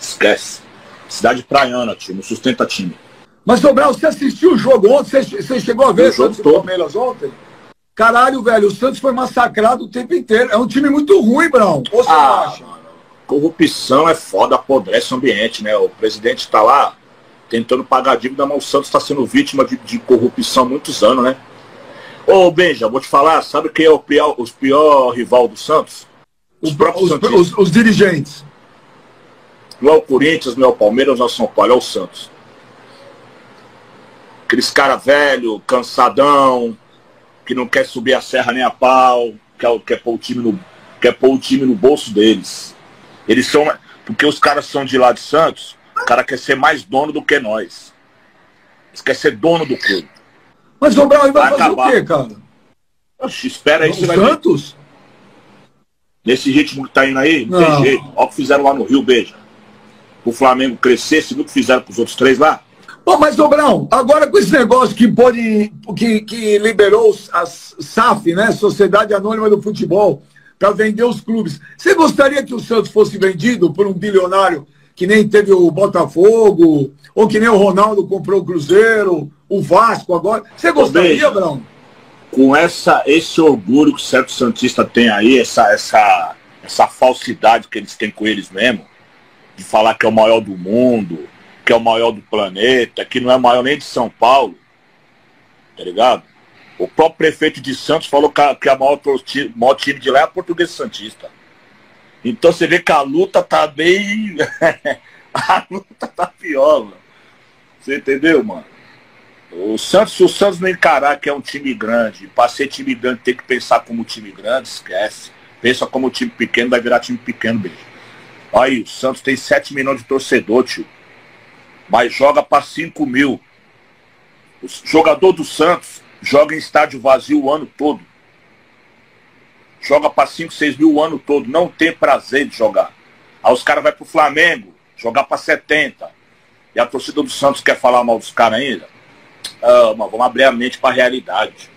Esquece. Cidade praiana, tio, não sustenta time. Mas, Sobral, você assistiu o jogo ontem? Você, você chegou a ver o Santos e Palmeiras ontem? Caralho, velho, o Santos foi massacrado o tempo inteiro. É um time muito ruim, Brão. Ou você ah, acha? Corrupção é foda, apodrece o ambiente, né? O presidente tá lá tentando pagar dívida, mas o Santos está sendo vítima de, de, corrupção há muitos anos, né? Ô, Benja, vou te falar, sabe quem é o pior, os pior rival do Santos? Os, os, os, os, os dirigentes. Não é o Corinthians, não é o Palmeiras, não é o São Paulo, é o Santos. Aqueles cara velho, cansadão, que não quer subir a serra nem a pau, quer, quer, pôr, o time no, quer pôr o time no bolso deles. Eles são. Porque os caras são de lá de Santos, o cara quer ser mais dono do que nós. Eles querem ser dono do clube. Mas o Brau vai, vai fazer acabar. o quê, cara? Oxe, espera aí, você vai Santos? Nesse ritmo que tá indo aí, não tem jeito. Olha o que fizeram lá no Rio, beija. O Flamengo crescer, se não que fizeram com os outros três lá. Bom, mas, Dobrão, agora com esse negócio que pode. que, que liberou a SAF, né? Sociedade Anônima do Futebol, para vender os clubes. Você gostaria que o Santos fosse vendido por um bilionário que nem teve o Botafogo, ou que nem o Ronaldo comprou o Cruzeiro, o Vasco agora? Você gostaria, Brão? Com essa, esse orgulho que o certo Santista tem aí, essa, essa, essa falsidade que eles têm com eles mesmo, de falar que é o maior do mundo que é o maior do planeta, que não é maior nem de São Paulo, tá ligado? O próprio prefeito de Santos falou que a, que maior, o maior time de lá é a Portuguesa Santista. Então você vê que a luta tá bem. [LAUGHS] A luta tá pior, mano. Você entendeu, mano? O Santos, o Santos não encarar que é um time grande, pra ser time grande tem que pensar como time grande, esquece. Pensa como time pequeno, vai virar time pequeno, beijo. Aí, o Santos tem 7 milhões de torcedor, tio. Mas joga pra 5 mil. O jogador do Santos joga em estádio vazio o ano todo. Joga pra 5, 6 mil o ano todo. Não tem prazer de jogar. Aí os caras vão pro Flamengo, jogar pra 70. E a torcida do Santos quer falar mal dos caras ainda? Ah, mas vamos abrir a mente pra realidade.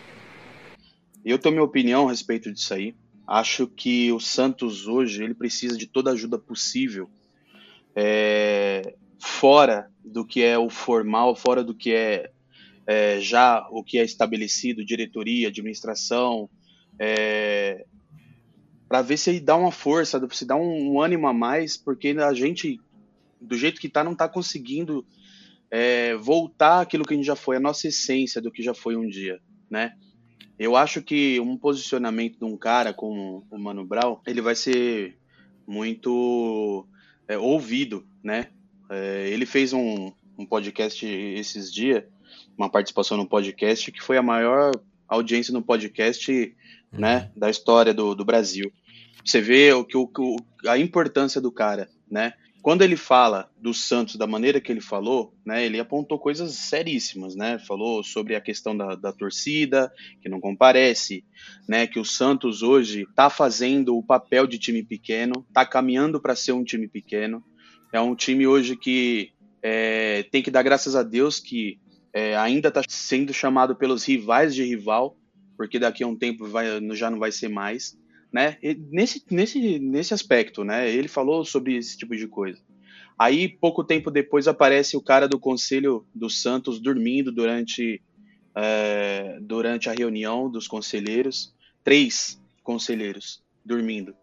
Eu tenho minha opinião a respeito disso aí. Acho que o Santos hoje ele precisa de toda ajuda possível, é, fora do que é o formal, fora do que é, é já o que é estabelecido, diretoria, administração, é, para ver se dá uma força, se dá um, um, ânimo a mais, porque a gente, do jeito que tá, não tá conseguindo é, voltar aquilo que a gente já foi, a nossa essência do que já foi um dia, né? Eu acho que um posicionamento de um cara como o Mano Brown, ele vai ser muito é, ouvido, né? É, ele fez um, um podcast esses dias, uma participação no podcast, que foi a maior audiência no podcast uhum. né, da história do, do Brasil. Você vê o que o, a importância do cara, né? Quando ele fala do Santos da maneira que ele falou, né, ele apontou coisas seríssimas, né? Falou sobre a questão da, da torcida, que não comparece, né? Que o Santos hoje está fazendo o papel de time pequeno, está caminhando para ser um time pequeno. É um time hoje que é, tem que dar graças a Deus que é, ainda está sendo chamado pelos rivais de rival, porque daqui a um tempo vai, já não vai ser mais né? nesse, nesse, nesse aspecto, né? Ele falou sobre esse tipo de coisa. Aí, pouco tempo depois, aparece o cara do Conselho dos Santos dormindo durante, é, durante a reunião dos conselheiros. Três conselheiros dormindo,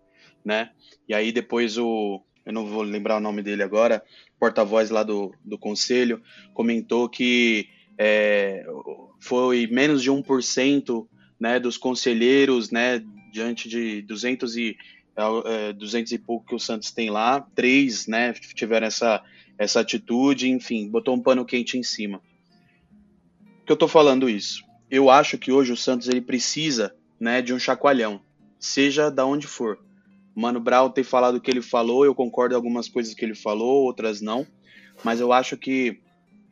né? E aí depois o... Eu não vou lembrar o nome dele agora. Porta-voz lá do, do conselho comentou que é, foi menos de 1% né, dos conselheiros né, diante de 200 e, é, 200 e pouco que o Santos tem lá, três, né, tiveram essa, essa atitude, enfim, botou um pano quente em cima. Por que eu tô falando isso? Eu acho que hoje o Santos ele precisa, né, de um chacoalhão, seja da onde for. Mano Brown tem falado o que ele falou, eu concordo em algumas coisas que ele falou, outras não, mas eu acho que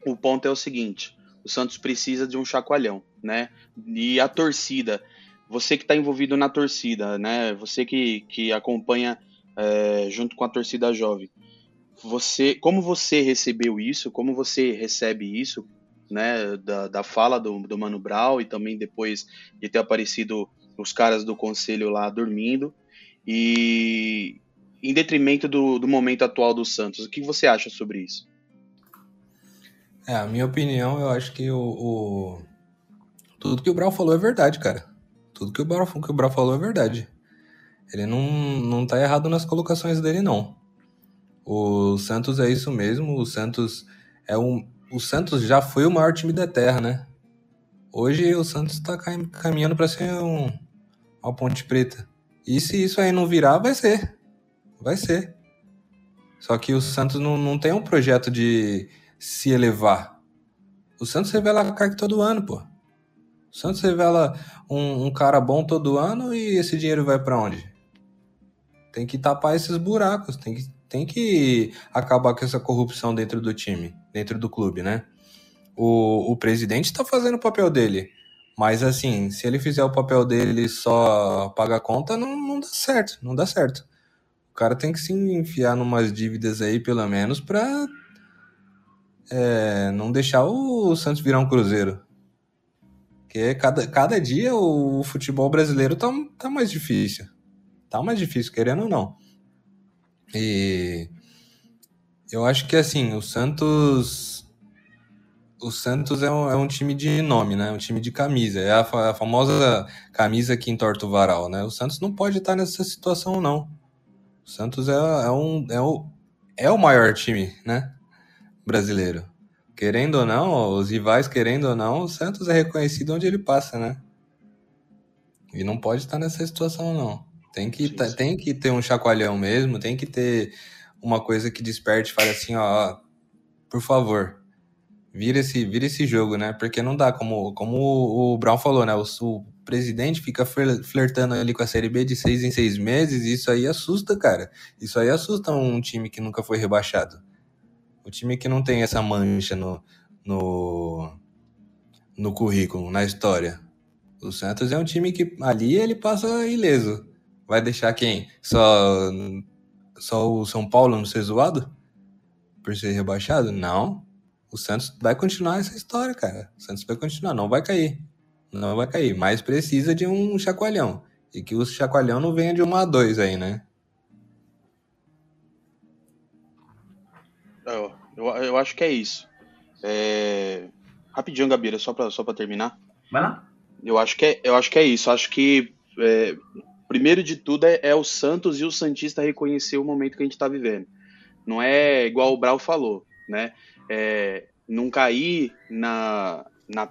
o ponto é o seguinte: o Santos precisa de um chacoalhão, né? E a torcida, você que está envolvido na torcida, né? Você que, que acompanha é, junto com a torcida jovem, você, como você recebeu isso? Como você recebe isso, né? Da, da fala do, do Mano Brown e também depois de ter aparecido os caras do conselho lá dormindo e em detrimento do, do momento atual do Santos. O que você acha sobre isso? É, a minha opinião, eu acho que o, o... tudo que o Brau falou é verdade, cara. Tudo que o Brau, que o Brau falou é verdade. Ele não, não tá errado nas colocações dele, não. O Santos é isso mesmo. O Santos é um. O Santos já foi o maior time da Terra, né? Hoje o Santos tá caminhando para ser um, uma Ponte Preta. E se isso aí não virar, vai ser. Vai ser. Só que o Santos não, não tem um projeto de se elevar. O Santos revela a carta todo ano, pô. O Santos revela um, um cara bom todo ano e esse dinheiro vai para onde? Tem que tapar esses buracos, tem que, tem que acabar com essa corrupção dentro do time, dentro do clube, né? O, o presidente está fazendo o papel dele. Mas assim, se ele fizer o papel dele só pagar conta, não, não dá certo, não dá certo. O cara tem que se enfiar numas dívidas aí, pelo menos, pra é, não deixar o Santos virar um cruzeiro. Porque cada, cada dia o futebol brasileiro tá, tá mais difícil. Tá mais difícil, querendo ou não. E eu acho que assim, o Santos. O Santos é um, é um time de nome, né? Um time de camisa. É a, a, famosa camisa que entorta o varal, né? O Santos não pode estar nessa situação, não. O Santos é, é, um, é, o, é o maior time, né? Brasileiro querendo ou não, os rivais querendo ou não, o Santos é reconhecido onde ele passa, né? E não pode estar nessa situação, não. Tem que, sim, sim. tem que ter um chacoalhão mesmo, tem que ter uma coisa que desperte, fale assim, ó, ó, por favor, vira esse, vira esse jogo, né? Porque não dá, como, como o Brown falou, né? O, o presidente fica flertando ali com a Série B de seis em seis meses, e isso aí assusta, cara. Isso aí assusta um time que nunca foi rebaixado. O time que não tem essa mancha no, no, no currículo, na história. O Santos é um time que ali ele passa ileso. Vai deixar quem? Só, só o São Paulo não ser zoado? Por ser rebaixado? Não. O Santos vai continuar essa história, cara. O Santos vai continuar, não vai cair. Não vai cair. Mas precisa de um chacoalhão. E que o chacoalhão não venha de 1 a 2 aí, né? Eu, eu, eu acho que é isso. É... Rapidinho, Gabira, só pra, só pra terminar. Vai lá. Eu acho que é, eu acho que é isso. Acho que é, primeiro de tudo é, é, o Santos e o Santista reconhecer o momento que a gente está vivendo. Não é igual o Brau falou, né? É, não cair na, na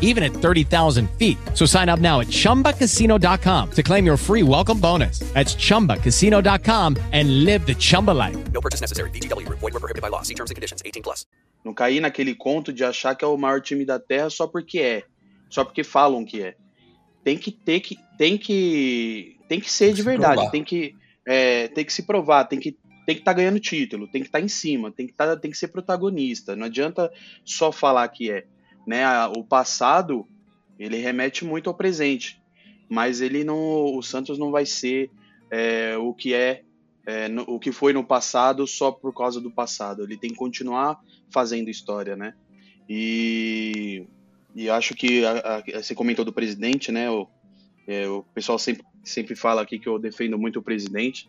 even at 30,000 feet. So sign up now at ChumbaCasino.com to claim your free welcome bonus. That's ChumbaCasino.com and live the Chumba life. No purchase necessary. VGW. Void were prohibited by law. See terms and conditions. 18 plus. Não cair naquele conto de achar que é o maior time da Terra só porque é. Só porque falam que é. Tem que ter que... Tem que... Tem que ser tem de verdade. Provar. Tem que... É, tem que se provar. Tem que tem que estar tá ganhando título, tem que estar tá em cima, tem que, tá, tem que ser protagonista. Não adianta só falar que é né? O passado ele remete muito ao presente, mas ele não, o Santos não vai ser é, o que é, é no, o que foi no passado só por causa do passado. Ele tem que continuar fazendo história, né? E, e acho que a, a, você comentou do presidente, né? O, é, o pessoal sempre, sempre fala aqui que eu defendo muito o presidente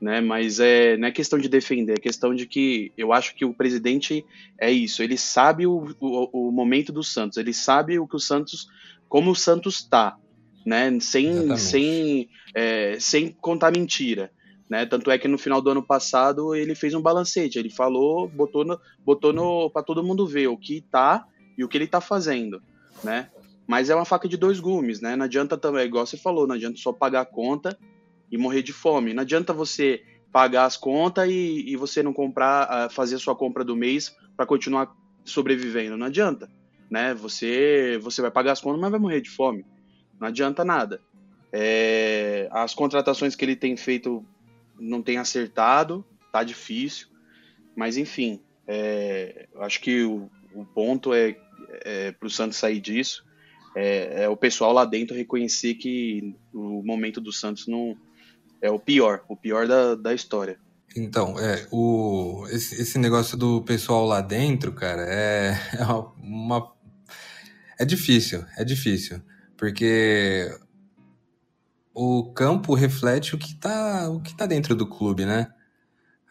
né? Mas é, não é questão de defender, é questão de que eu acho que o presidente é isso. Ele sabe o, o, o momento do Santos, ele sabe o que o Santos, como o Santos está, né? Sem, sem, é, sem contar mentira. Né? Tanto é que no final do ano passado ele fez um balancete, ele falou, botou no, botou no para todo mundo ver o que tá e o que ele tá fazendo, né? Mas é uma faca de dois gumes, né? Não adianta também, igual você falou, não adianta só pagar a conta e morrer de fome. Não adianta você pagar as contas e, e você não comprar, uh, fazer a sua compra do mês para continuar sobrevivendo. Não adianta, né? Você, você vai pagar as contas, mas vai morrer de fome. Não adianta nada. É, as contratações que ele tem feito não tem acertado, tá difícil, mas enfim, é, acho que o, o ponto é, é para o Santos sair disso, é, é, o pessoal lá dentro reconhecer que o momento do Santos não, é o pior, o pior da, da história. Então, é, o, esse, esse negócio do pessoal lá dentro, cara, é, [LAUGHS] é uma. É difícil, é difícil. Porque o campo reflete o que tá, o que tá dentro do clube, né?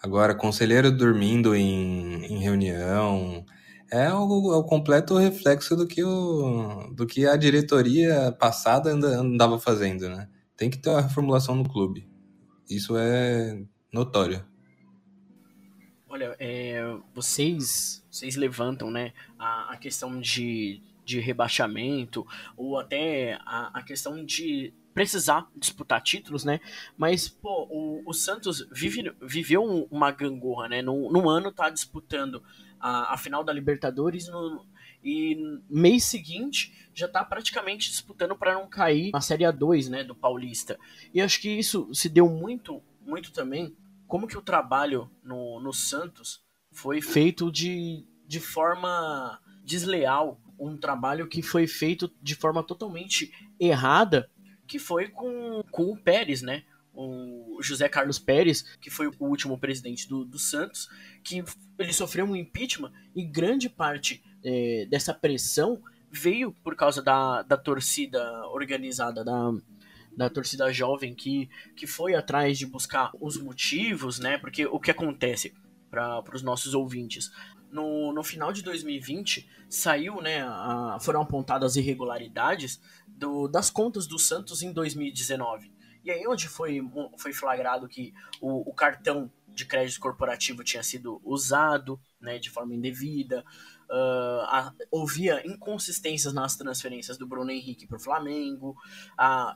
Agora, conselheiro dormindo em, em reunião é o, é o, completo reflexo do que, o, do que a diretoria passada andava fazendo, né? Tem que ter uma reformulação no clube. Isso é notório. Olha, é, vocês, vocês levantam né, a, a questão de, de rebaixamento ou até a, a questão de precisar disputar títulos, né? Mas, pô, o, o Santos vive, viveu uma gangorra, né? Num, ano tá disputando a, a final da Libertadores no, e mês seguinte já está praticamente disputando para não cair na Série A2, né, do Paulista. E acho que isso se deu muito, muito também como que o trabalho no, no Santos foi feito de, de forma desleal, um trabalho que foi feito de forma totalmente errada que foi com, com o Pérez, né? O José Carlos Pérez, que foi o último presidente do, do Santos, que ele sofreu um impeachment e grande parte é, dessa pressão veio por causa da, da torcida organizada, da, da torcida jovem que, que foi atrás de buscar os motivos, né? Porque o que acontece para os nossos ouvintes? No, no final de 2020 saiu, né? A, foram apontadas irregularidades do, das contas do Santos em 2019. E aí onde foi, foi flagrado que o, o cartão de crédito corporativo tinha sido usado né, de forma indevida, uh, a, ouvia inconsistências nas transferências do Bruno Henrique para o Flamengo,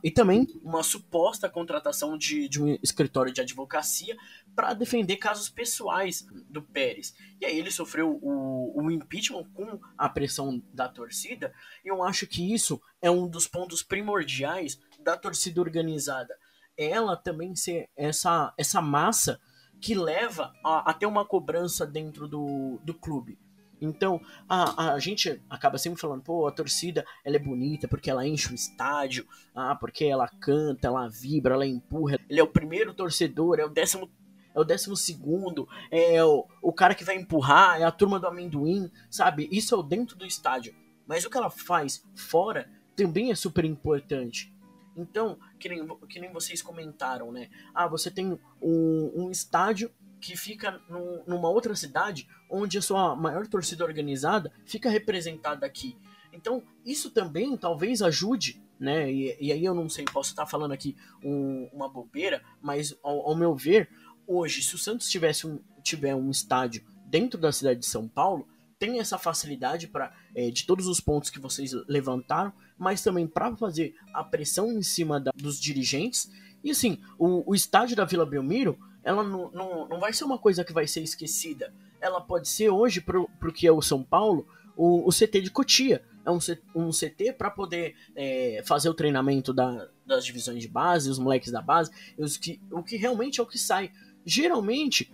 e também uma suposta contratação de, de um escritório de advocacia para defender casos pessoais do Pérez. E aí ele sofreu o, o impeachment com a pressão da torcida, e eu acho que isso é um dos pontos primordiais da torcida organizada. Ela também ser essa, essa massa que leva a, a ter uma cobrança dentro do, do clube. Então, a, a gente acaba sempre falando, pô, a torcida ela é bonita porque ela enche o estádio, ah, porque ela canta, ela vibra, ela empurra. Ele é o primeiro torcedor, é o décimo, é o décimo segundo, é o, o cara que vai empurrar, é a turma do amendoim, sabe? Isso é o dentro do estádio. Mas o que ela faz fora também é super importante. Então, que nem, que nem vocês comentaram, né? Ah, você tem um, um estádio que fica num, numa outra cidade onde a sua maior torcida organizada fica representada aqui. Então, isso também talvez ajude, né? E, e aí eu não sei, posso estar falando aqui um, uma bobeira, mas ao, ao, meu ver, hoje, se o Santos tivesse um, tiver um estádio dentro da cidade de São Paulo, tem essa facilidade para é, de todos os pontos que vocês levantaram, mas também para fazer a pressão em cima da, dos dirigentes. E assim, o, o estádio da Vila Belmiro ela não, não, não vai ser uma coisa que vai ser esquecida. Ela pode ser hoje, para o que é o São Paulo, o, o CT de Cotia. É um, um CT para poder é, fazer o treinamento da, das divisões de base, os moleques da base, os que, o que realmente é o que sai. Geralmente,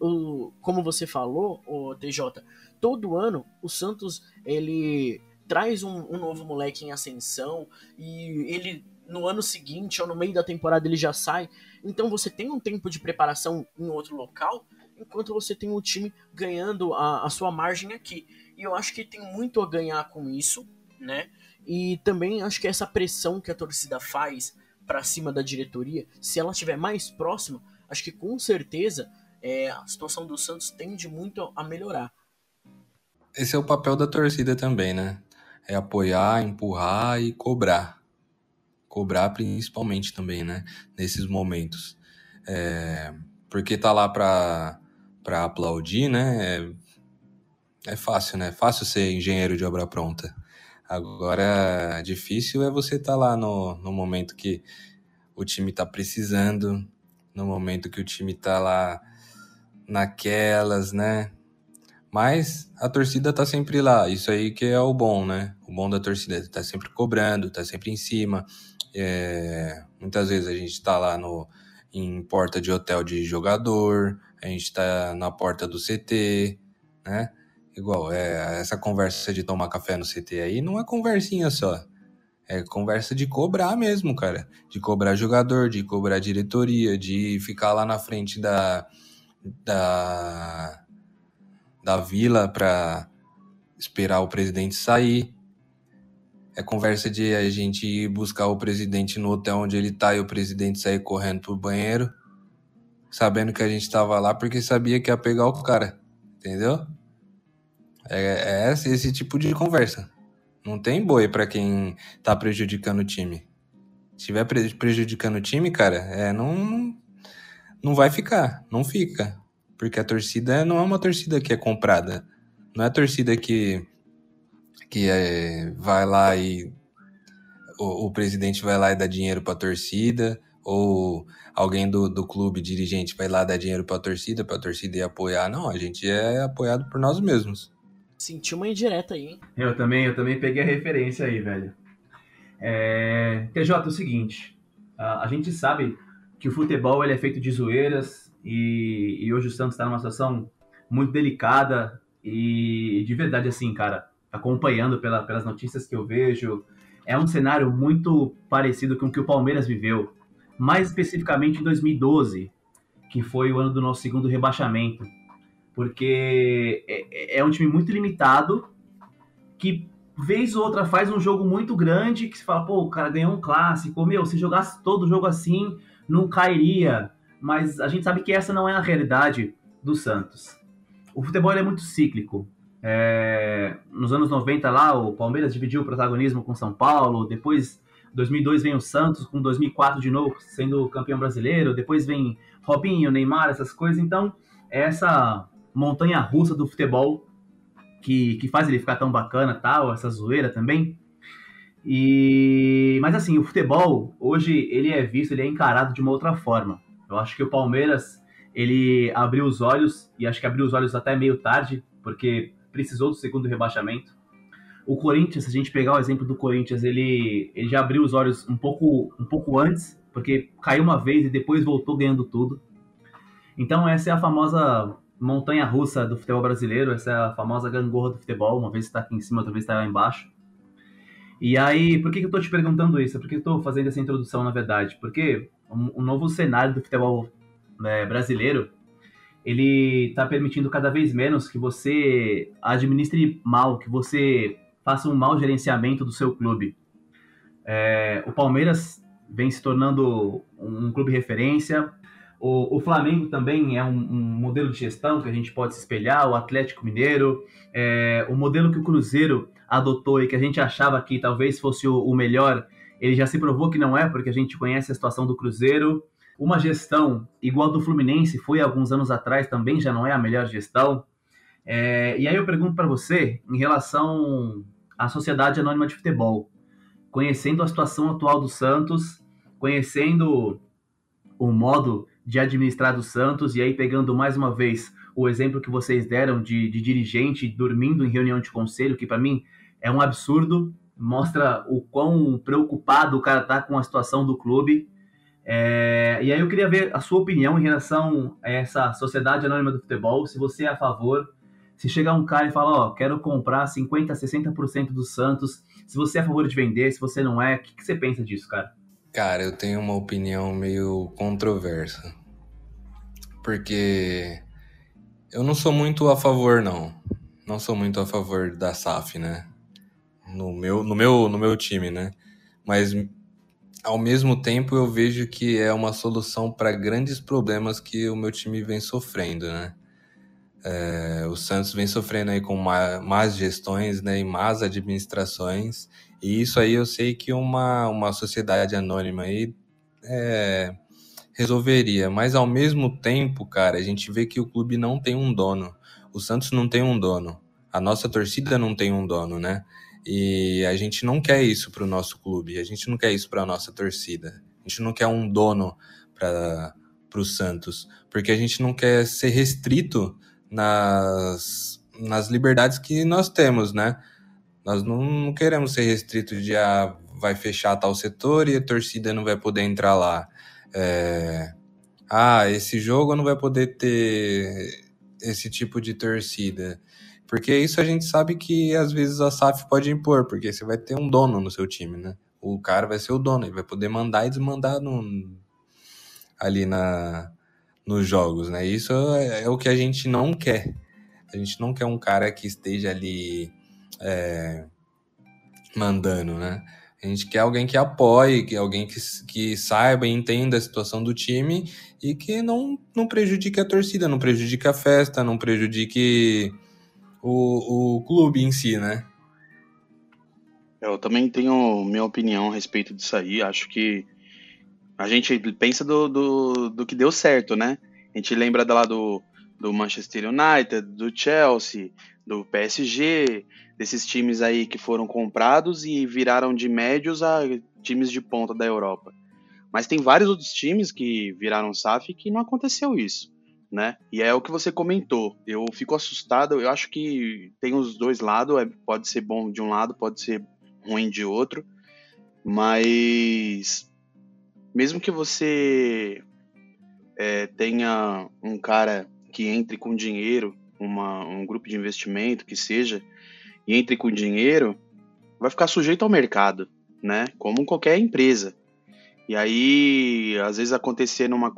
o, como você falou, o TJ, todo ano o Santos ele traz um, um novo moleque em ascensão e ele no ano seguinte ou no meio da temporada ele já sai. Então você tem um tempo de preparação em outro local, enquanto você tem o time ganhando a, a sua margem aqui. E eu acho que tem muito a ganhar com isso, né? E também acho que essa pressão que a torcida faz para cima da diretoria, se ela estiver mais próxima, acho que com certeza é, a situação do Santos tende muito a melhorar. Esse é o papel da torcida também, né? É apoiar, empurrar e cobrar cobrar principalmente também, né? Nesses momentos. É, porque tá lá pra, pra aplaudir, né? É, é fácil, né? É fácil ser engenheiro de obra pronta. Agora, difícil é você estar tá lá no, no momento que o time tá precisando, no momento que o time tá lá naquelas, né? Mas a torcida tá sempre lá, isso aí que é o bom, né? O bom da torcida, tá sempre cobrando, tá sempre em cima, é, muitas vezes a gente está lá no, em porta de hotel de jogador, a gente está na porta do CT, né? Igual, é, essa conversa de tomar café no CT aí não é conversinha só. É conversa de cobrar mesmo, cara. De cobrar jogador, de cobrar diretoria, de ficar lá na frente da, da, da vila para esperar o presidente sair. É conversa de a gente ir buscar o presidente no hotel onde ele tá e o presidente sair correndo pro banheiro, sabendo que a gente tava lá porque sabia que ia pegar o cara. Entendeu? É, é esse, esse tipo de conversa. Não tem boi para quem tá prejudicando o time. Se estiver prejudicando o time, cara, é, não, não vai ficar. Não fica. Porque a torcida não é uma torcida que é comprada. Não é a torcida que que é, vai lá e o, o, presidente vai lá e dá dinheiro para a torcida, ou alguém do, do clube dirigente vai lá dar dinheiro para a torcida, para a torcida ir apoiar. Não, a gente é apoiado por nós mesmos. Senti uma indireta aí, hein? Eu também, eu também peguei a referência aí, velho. É... TJ, é o seguinte, a, a gente sabe que o futebol ele é feito de zoeiras e, e hoje o Santos está numa situação muito delicada e de verdade assim, cara, acompanhando pela, pelas notícias que eu vejo, é um cenário muito parecido com o que o Palmeiras viveu, mais especificamente em 2012, que foi o ano do nosso segundo rebaixamento, porque é, é um time muito limitado que vez ou outra faz um jogo muito grande que se fala, pô, o cara ganhou um clássico, meu, se jogasse todo jogo assim, não cairia. Mas a gente sabe que essa não é a realidade do Santos. O futebol é muito cíclico. É, nos anos 90 lá, o Palmeiras dividiu o protagonismo com São Paulo, depois 2002 vem o Santos, com 2004 de novo sendo campeão brasileiro, depois vem Robinho, Neymar, essas coisas. Então, é essa montanha russa do futebol que, que faz ele ficar tão bacana, tal, essa zoeira também. E mas assim, o futebol hoje ele é visto, ele é encarado de uma outra forma. Eu acho que o Palmeiras ele abriu os olhos e acho que abriu os olhos até meio tarde, porque precisou do segundo rebaixamento. O Corinthians, se a gente pegar o exemplo do Corinthians, ele, ele já abriu os olhos um pouco, um pouco antes, porque caiu uma vez e depois voltou ganhando tudo. Então essa é a famosa montanha russa do futebol brasileiro, essa é a famosa gangorra do futebol, uma vez está aqui em cima, outra vez está lá embaixo. E aí, por que, que eu estou te perguntando isso? Por que eu estou fazendo essa introdução, na verdade? Porque um, um novo cenário do futebol né, brasileiro, ele está permitindo cada vez menos que você administre mal, que você faça um mau gerenciamento do seu clube. É, o Palmeiras vem se tornando um, clube referência, o, o Flamengo também é um, um, modelo de gestão que a gente pode se espelhar, o Atlético Mineiro, é, o modelo que o Cruzeiro adotou e que a gente achava que talvez fosse o, o melhor, ele já se provou que não é, porque a gente conhece a situação do Cruzeiro. Uma gestão igual do Fluminense foi alguns anos atrás também já não é a melhor gestão. É, e aí eu pergunto para você, em relação à Sociedade Anônima de Futebol, conhecendo a situação atual do Santos, conhecendo o modo de administrar do Santos, e aí pegando mais uma vez o exemplo que vocês deram de, de dirigente dormindo em reunião de conselho, que para mim é um absurdo, mostra o quão preocupado o cara tá com a situação do clube. É, e aí eu queria ver a sua opinião em relação a essa sociedade anônima do futebol, se você é a favor, se chegar um cara e falar, ó, quero comprar 50%, 60% do Santos, se você é a favor de vender, se você não é, o que, que você pensa disso, cara? Cara, eu tenho uma opinião meio controversa. Porque eu não sou muito a favor, não. Não sou muito a favor da SAF, né? No meu, no meu, no meu time, né? Mas ao mesmo tempo eu vejo que é uma solução para grandes problemas que o meu time vem sofrendo, né? É, o Santos vem sofrendo aí com más gestões né, e más administrações e isso aí eu sei que uma, uma sociedade anônima aí é, resolveria. Mas ao mesmo tempo, cara, a gente vê que o clube não tem um dono. O Santos não tem um dono. A nossa torcida não tem um dono, né? E a gente não quer isso para o nosso clube. A gente não quer isso para a nossa torcida. A gente não quer um dono para o Santos. Porque a gente não quer ser restrito nas, nas liberdades que nós temos, né? Nós não queremos ser restritos de ah, vai fechar tal setor e a torcida não vai poder entrar lá. É, ah, esse jogo não vai poder ter esse tipo de torcida. Porque isso a gente sabe que às vezes a SAF pode impor, porque você vai ter um dono no seu time, né? O cara vai ser o dono, ele vai poder mandar e desmandar no, ali na, nos jogos, né? Isso é, é o que a gente não quer. A gente não quer um cara que esteja ali é, mandando, né? A gente quer alguém que apoie, que alguém que, que saiba e entenda a situação do time e que não, não prejudique a torcida, não prejudique a festa, não prejudique o, o clube em si, né? Eu também tenho minha opinião a respeito disso aí. Acho que a gente pensa do, do, do que deu certo, né? A gente lembra lá do, do Manchester United, do Chelsea, do PSG, desses times aí que foram comprados e viraram de médios a times de ponta da Europa. Mas tem vários outros times que viraram SAF que não aconteceu isso, né? E é o que você comentou. Eu fico assustado, eu acho que tem os dois lados, é, pode ser bom de um lado, pode ser ruim de outro, mas mesmo que você é, tenha um cara que entre com dinheiro, uma, um grupo de investimento que seja, e entre com dinheiro, vai ficar sujeito ao mercado, né? Como qualquer empresa. E aí, às vezes acontecer numa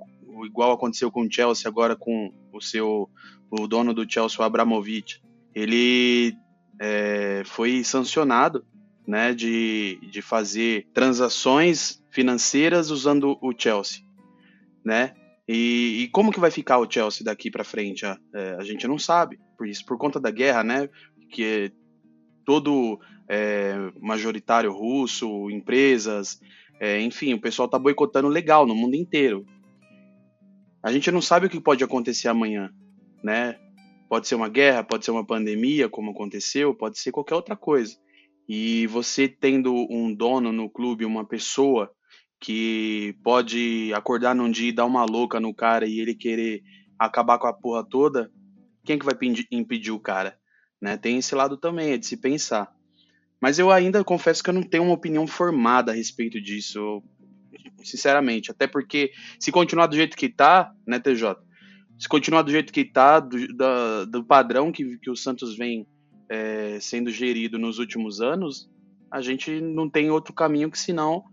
igual aconteceu com o Chelsea agora com o seu o dono do Chelsea, o Abramovich, ele é, foi sancionado, né, de, de fazer transações financeiras usando o Chelsea, né? E, e como que vai ficar o Chelsea daqui para frente? A, é, a gente não sabe, por isso por conta da guerra, né? Que todo é, majoritário russo, empresas, é, enfim, o pessoal tá boicotando legal no mundo inteiro. A gente não sabe o que pode acontecer amanhã, né? Pode ser uma guerra, pode ser uma pandemia, como aconteceu, pode ser qualquer outra coisa. E você tendo um dono no clube, uma pessoa que pode acordar num dia e dar uma louca no cara e ele querer acabar com a porra toda, quem que vai impedir o cara? Né? Tem esse lado também, é de se pensar. Mas eu ainda confesso que eu não tenho uma opinião formada a respeito disso, sinceramente. Até porque, se continuar do jeito que tá, né, TJ? Se continuar do jeito que tá, do, do padrão que, que o Santos vem é, sendo gerido nos últimos anos, a gente não tem outro caminho que senão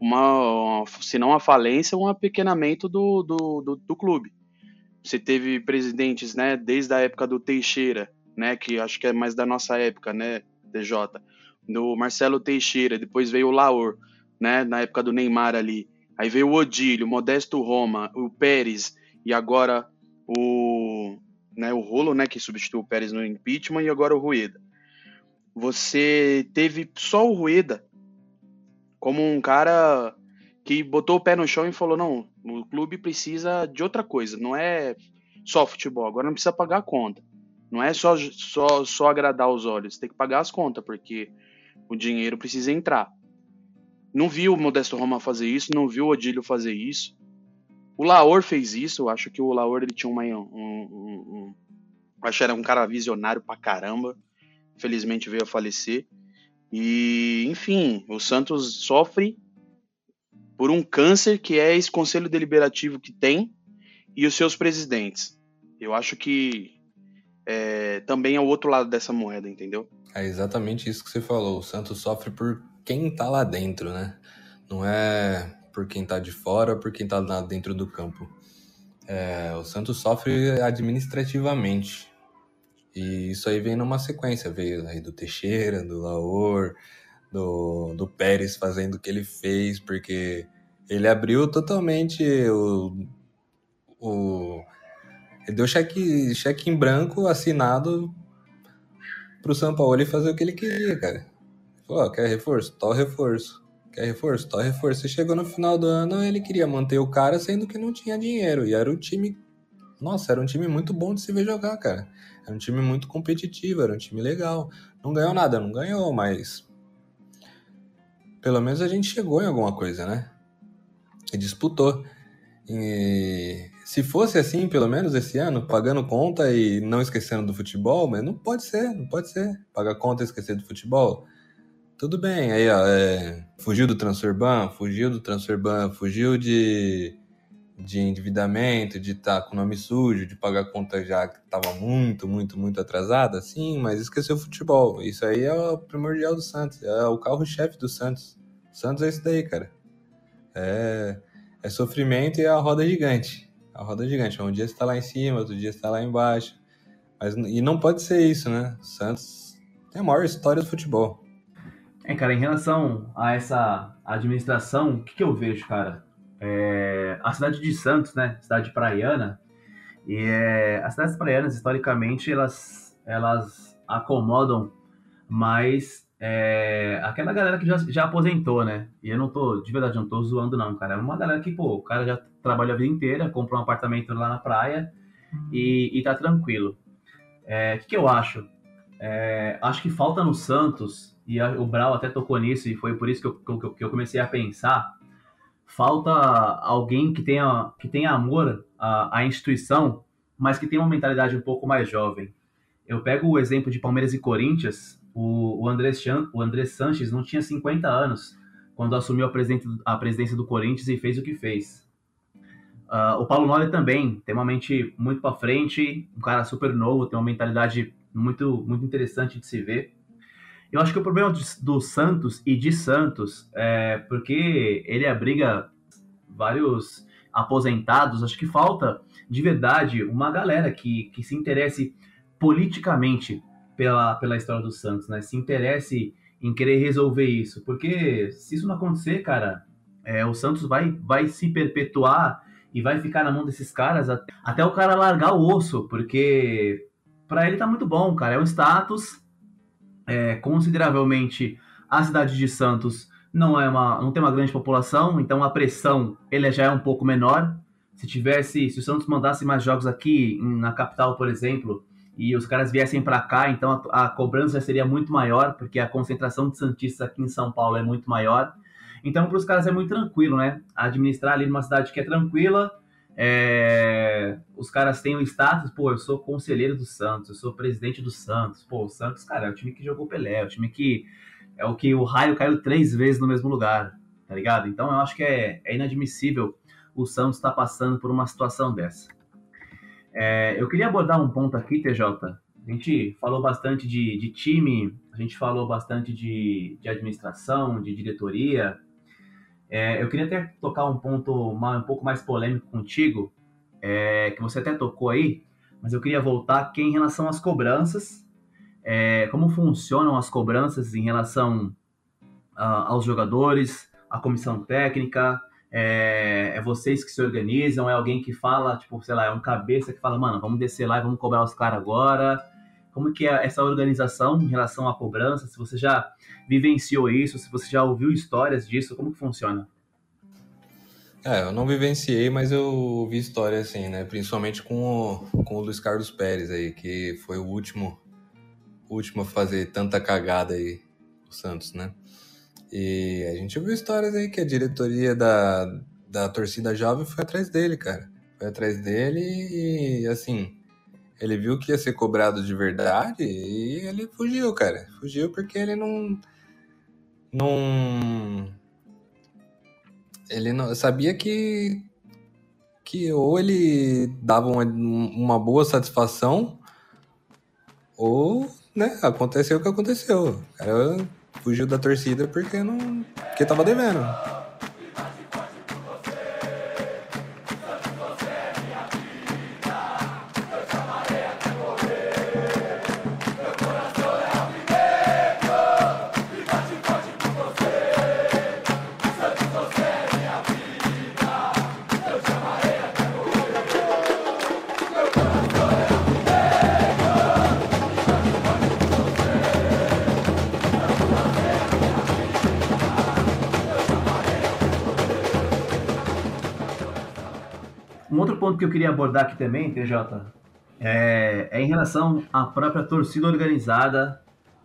uma, senão a falência ou um apequenamento do, do, do, do, clube. Você teve presidentes, né, desde a época do Teixeira, né, que acho que é mais da nossa época, né, DJ, do Marcelo Teixeira, depois veio o Laor, né, na época do Neymar ali. Aí veio o Odílio, o Modesto Roma, o Pérez e agora o, né, o Rolo, né, que substituiu o Pérez no impeachment e agora o Rueda. Você teve só o Rueda como um cara que botou o pé no chão e falou: não, o clube precisa de outra coisa, não é só futebol, agora não precisa pagar a conta. Não é só, só, só agradar os olhos, tem que pagar as contas, porque o dinheiro precisa entrar. Não viu o Modesto Roma fazer isso, não viu o Odílio fazer isso. O Laor fez isso, eu acho que o Laor ele tinha uma, um, um, um, acho que era um cara visionário pra caramba. Infelizmente veio a falecer. E, enfim, o Santos sofre por um câncer que é esse conselho deliberativo que tem e os seus presidentes. Eu acho que é, também é o outro lado dessa moeda, entendeu? É exatamente isso que você falou. O Santos sofre por quem tá lá dentro, né? Não é por quem tá de fora por quem tá lá dentro do campo. É, o Santos sofre administrativamente. E isso aí vem numa sequência, veio aí do Teixeira, do Laor, do, do Pérez fazendo o que ele fez, porque ele abriu totalmente o. o ele deu cheque, cheque em branco assinado pro São Paulo e fazer o que ele queria, cara. Falou, ó, quer reforço? Tal reforço. Quer reforço? Tal reforço. E chegou no final do ano, ele queria manter o cara, sendo que não tinha dinheiro. E era um time. Nossa, era um time muito bom de se ver jogar, cara. Era um time muito competitivo, era um time legal. Não ganhou nada, não ganhou, mas. Pelo menos a gente chegou em alguma coisa, né? E disputou. E se fosse assim, pelo menos esse ano, pagando conta e não esquecendo do futebol, mas não pode ser, não pode ser. Pagar conta e esquecer do futebol. Tudo bem, aí ó, é, fugiu do transferban, fugiu do transferban, fugiu de de endividamento, de estar tá com nome sujo, de pagar conta já que estava muito, muito, muito atrasada, sim, mas esqueceu o futebol. Isso aí é o primordial do Santos, é o carro-chefe do Santos. Santos é isso daí, cara. É, é sofrimento e é a roda gigante. A roda gigante. Um dia você está lá em cima, outro dia você está lá embaixo. Mas, e não pode ser isso, né? Santos tem a maior história do futebol. É, cara, em relação a essa administração, o que, que eu vejo, cara? É, a cidade de Santos, né, cidade praiana, e é, as cidades praianas, historicamente, elas, elas acomodam mais é, aquela galera que já, já aposentou, né? E eu não tô, de verdade, não tô zoando não, cara. É uma galera que, pô, o cara já trabalhou a vida inteira, comprou um apartamento lá na praia e, e tá tranquilo. É, o que, que eu acho? É, acho que falta no Santos, e a, o Brau até tocou nisso, e foi por isso que eu, que, que eu comecei a pensar, falta alguém que tenha, que tenha amor à, à instituição, mas que tenha uma mentalidade um pouco mais jovem. Eu pego o exemplo de Palmeiras e Corinthians, o, o, André, o André Sanches não tinha 50 anos quando assumiu a, a presidência do Corinthians e fez o que fez. Uh, o Paulo Nobre também tem uma mente muito para frente, um cara super novo, tem uma mentalidade muito, muito interessante de se ver. Eu acho que o problema do, Santos e de Santos é porque ele abriga vários aposentados. Acho que falta de verdade uma galera que, que se interesse politicamente pela, pela história do Santos, né? Se interesse em querer resolver isso. Porque se isso não acontecer, cara, é, o Santos vai, vai se perpetuar e vai ficar na mão desses caras até, até o cara largar o osso, porque para ele tá muito bom, cara. É um status é, consideravelmente a cidade de Santos não é uma não tem uma grande população, então a pressão ele já é um pouco menor. Se tivesse, se o Santos mandasse mais jogos aqui na capital, por exemplo, e os caras viessem para cá, então a, a, cobrança seria muito maior, porque a concentração de santistas aqui em São Paulo é muito maior. Então para os caras é muito tranquilo, né? Administrar ali numa cidade que é tranquila, é... os caras têm o status, pô, eu sou conselheiro do Santos, eu sou presidente do Santos. Pô, o Santos, cara, é o time que jogou Pelé, é o time que é o que o raio caiu três vezes no mesmo lugar, tá ligado? Então eu acho que é, é inadmissível o Santos estar tá passando por uma situação dessa. É, eu queria abordar um ponto aqui, TJ. A gente falou bastante de, de time, a gente falou bastante de, de administração, de diretoria. É, eu queria até tocar um ponto uma, um pouco mais polêmico contigo, é, que você até tocou aí, mas eu queria voltar aqui em relação às cobranças. É, como funcionam as cobranças em relação uh, aos jogadores, a comissão técnica, é, é, vocês que se organizam, é alguém que fala, tipo, sei lá, é um cabeça que fala, mano, vamos descer lá e vamos cobrar os caras agora. Como que é essa organização em relação à cobrança? Se você já vivenciou isso, se você já ouviu histórias disso, como que funciona? É, eu não vivenciei, mas eu ouvi histórias assim, né? Principalmente com o, com o Luiz Carlos Pérez aí, que foi o último último a fazer tanta cagada aí, o Santos, né? E a gente ouviu histórias aí que a diretoria da, da torcida jovem foi atrás dele, cara. Foi atrás dele e, assim, ele viu que ia ser cobrado de verdade e ele fugiu, cara. Fugiu porque ele não. Não. Ele não. Sabia que. Que ou ele dava uma, uma boa satisfação ou né, aconteceu o que aconteceu. O cara fugiu da torcida porque não. porque tava devendo. Que eu queria abordar aqui também, TJ, é, é em relação à própria torcida organizada,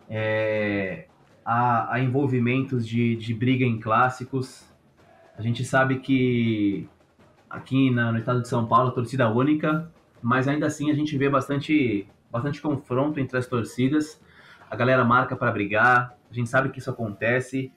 é, a, a, envolvimentos de, de briga em clássicos. A gente sabe que aqui na, no estado de São Paulo, a torcida única, mas ainda assim a gente vê bastante, bastante confronto entre as torcidas. A galera marca para brigar, a gente sabe que isso acontece.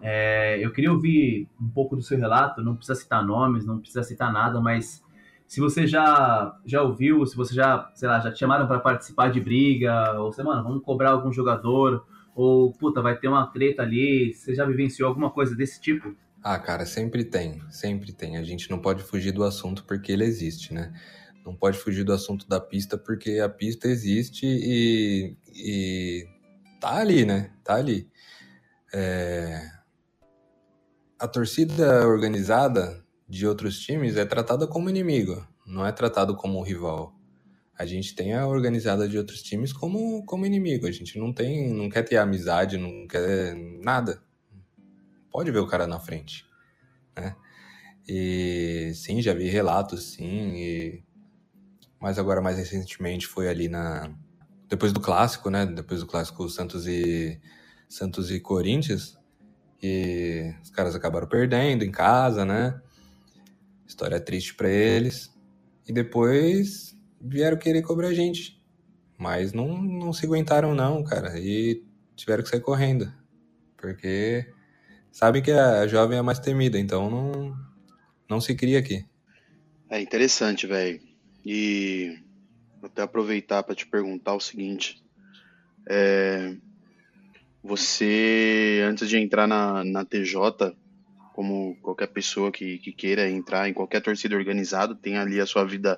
É, eu queria ouvir um pouco do seu relato, não precisa citar nomes, não precisa citar nada, mas se você já, já ouviu, se você já, sei lá, já te chamaram para participar de briga, ou sei, mano, vamos cobrar algum jogador, ou puta, vai ter uma treta ali, você já vivenciou alguma coisa desse tipo? Ah, cara, sempre tem, sempre tem. A gente não pode fugir do assunto porque ele existe, né? Não pode fugir do assunto da pista porque a pista existe e, e tá ali, né? Tá ali. É... A torcida organizada de outros times é tratada como inimigo, não é tratado como rival. A gente tem a organizada de outros times como, como inimigo. A gente não tem, não quer ter amizade, não quer nada. Pode ver o cara na frente, né? E sim, já vi relatos, sim. E... Mas agora mais recentemente foi ali na depois do clássico, né? Depois do clássico Santos e Santos e Corinthians, e os caras acabaram perdendo em casa, né? História triste para eles. E depois vieram querer cobrar a gente. Mas não, não se aguentaram, não, cara. E tiveram que sair correndo. Porque sabem que a jovem é mais temida, então não, não se cria aqui. É interessante, velho. E vou até aproveitar para te perguntar o seguinte. É... você, antes de entrar na, na TJ, como qualquer pessoa que, que queira entrar em qualquer torcida organizada, tem ali a sua vida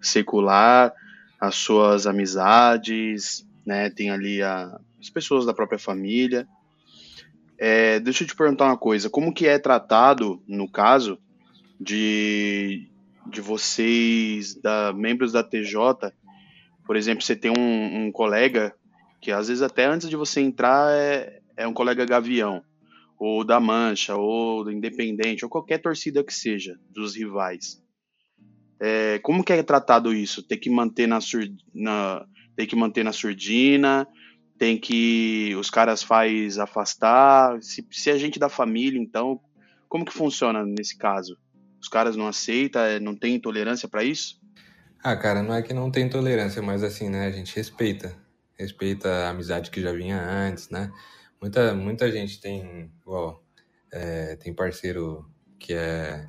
secular, as suas amizades, né? Tem ali a, as pessoas da própria família. É, deixa eu te perguntar uma coisa, como que é tratado, no caso, de, de vocês, da, membros da TJ, por exemplo, você tem um, um colega que às vezes até antes de você entrar é, é um colega gavião, ou da Mancha, ou do Independente, ou qualquer torcida que seja, dos rivais. É, como que é tratado isso? Tem que manter na, sur, na tem que manter na surdina, tem que os caras faz afastar. Se, se é gente da família, então como que funciona nesse caso? Os caras não aceitam, é, não tem intolerância para isso? Ah, cara, não é que não tem intolerância, mas assim, né, a gente respeita. Respeita a amizade que já vinha antes, né? Muita, muita gente tem, igual, é, tem parceiro que é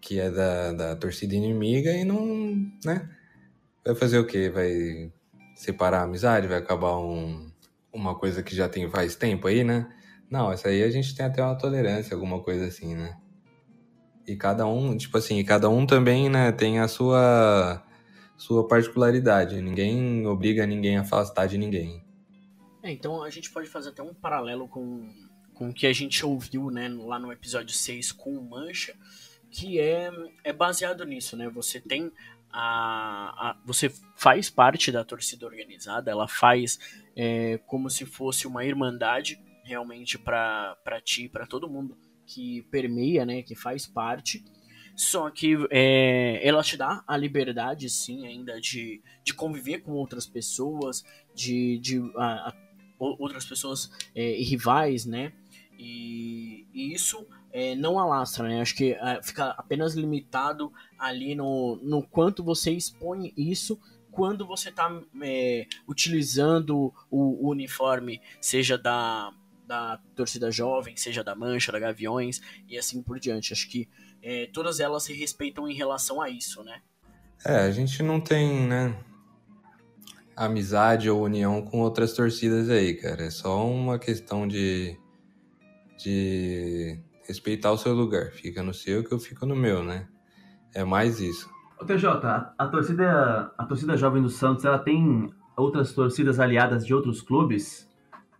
que é da, da torcida inimiga e não, né? Vai fazer o quê? Vai separar a amizade? Vai acabar um, uma coisa que já tem faz tempo aí, né? Não, essa aí a gente tem até uma tolerância, alguma coisa assim, né? E cada um, tipo assim, cada um também, né, tem a sua sua particularidade. Ninguém obriga ninguém a afastar de ninguém. É, então a gente pode fazer até um paralelo com, com o que a gente ouviu né, lá no episódio 6 com o Mancha, que é, é baseado nisso, né? Você tem a, a, você faz parte da torcida organizada, ela faz é, como se fosse uma irmandade realmente para ti, para todo mundo que permeia, né, que faz parte. Só que é, ela te dá a liberdade, sim, ainda de, de conviver com outras pessoas, de, de a, outras pessoas é, rivais, né? E, e isso é, não alastra, né? Acho que é, fica apenas limitado ali no, no quanto você expõe isso quando você está é, utilizando o, o, uniforme, seja da, da torcida jovem, seja da Mancha, da Gaviões e assim por diante. Acho que é, todas elas se respeitam em relação a isso, né? É, a gente não tem, né? Amizade ou união com outras torcidas aí, cara. É só uma questão de de respeitar o seu lugar. Fica no seu que eu fico no meu, né? É mais isso. Ô TJ, a, a torcida, a torcida jovem do Santos, ela tem outras torcidas aliadas de outros clubes?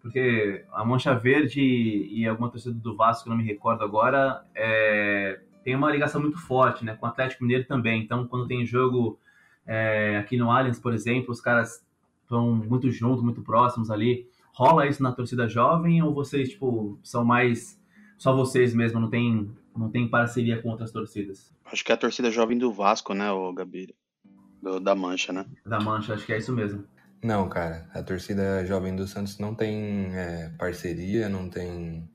Porque a Mancha Verde e alguma torcida do Vasco, não me recordo agora, é, tem uma ligação muito forte, né? Com o Atlético Mineiro também. Então, quando tem jogo é, aqui no Allianz, por exemplo, os caras estão muito juntos, muito próximos ali. Rola isso na torcida jovem ou vocês, tipo, são mais só vocês mesmo, não tem, não tem parceria com outras torcidas? Acho que é a torcida jovem do Vasco, né, o Gabi? Do, da Mancha, né? Da Mancha, acho que é isso mesmo. Não, cara, a torcida jovem do Santos não tem é, parceria, não tem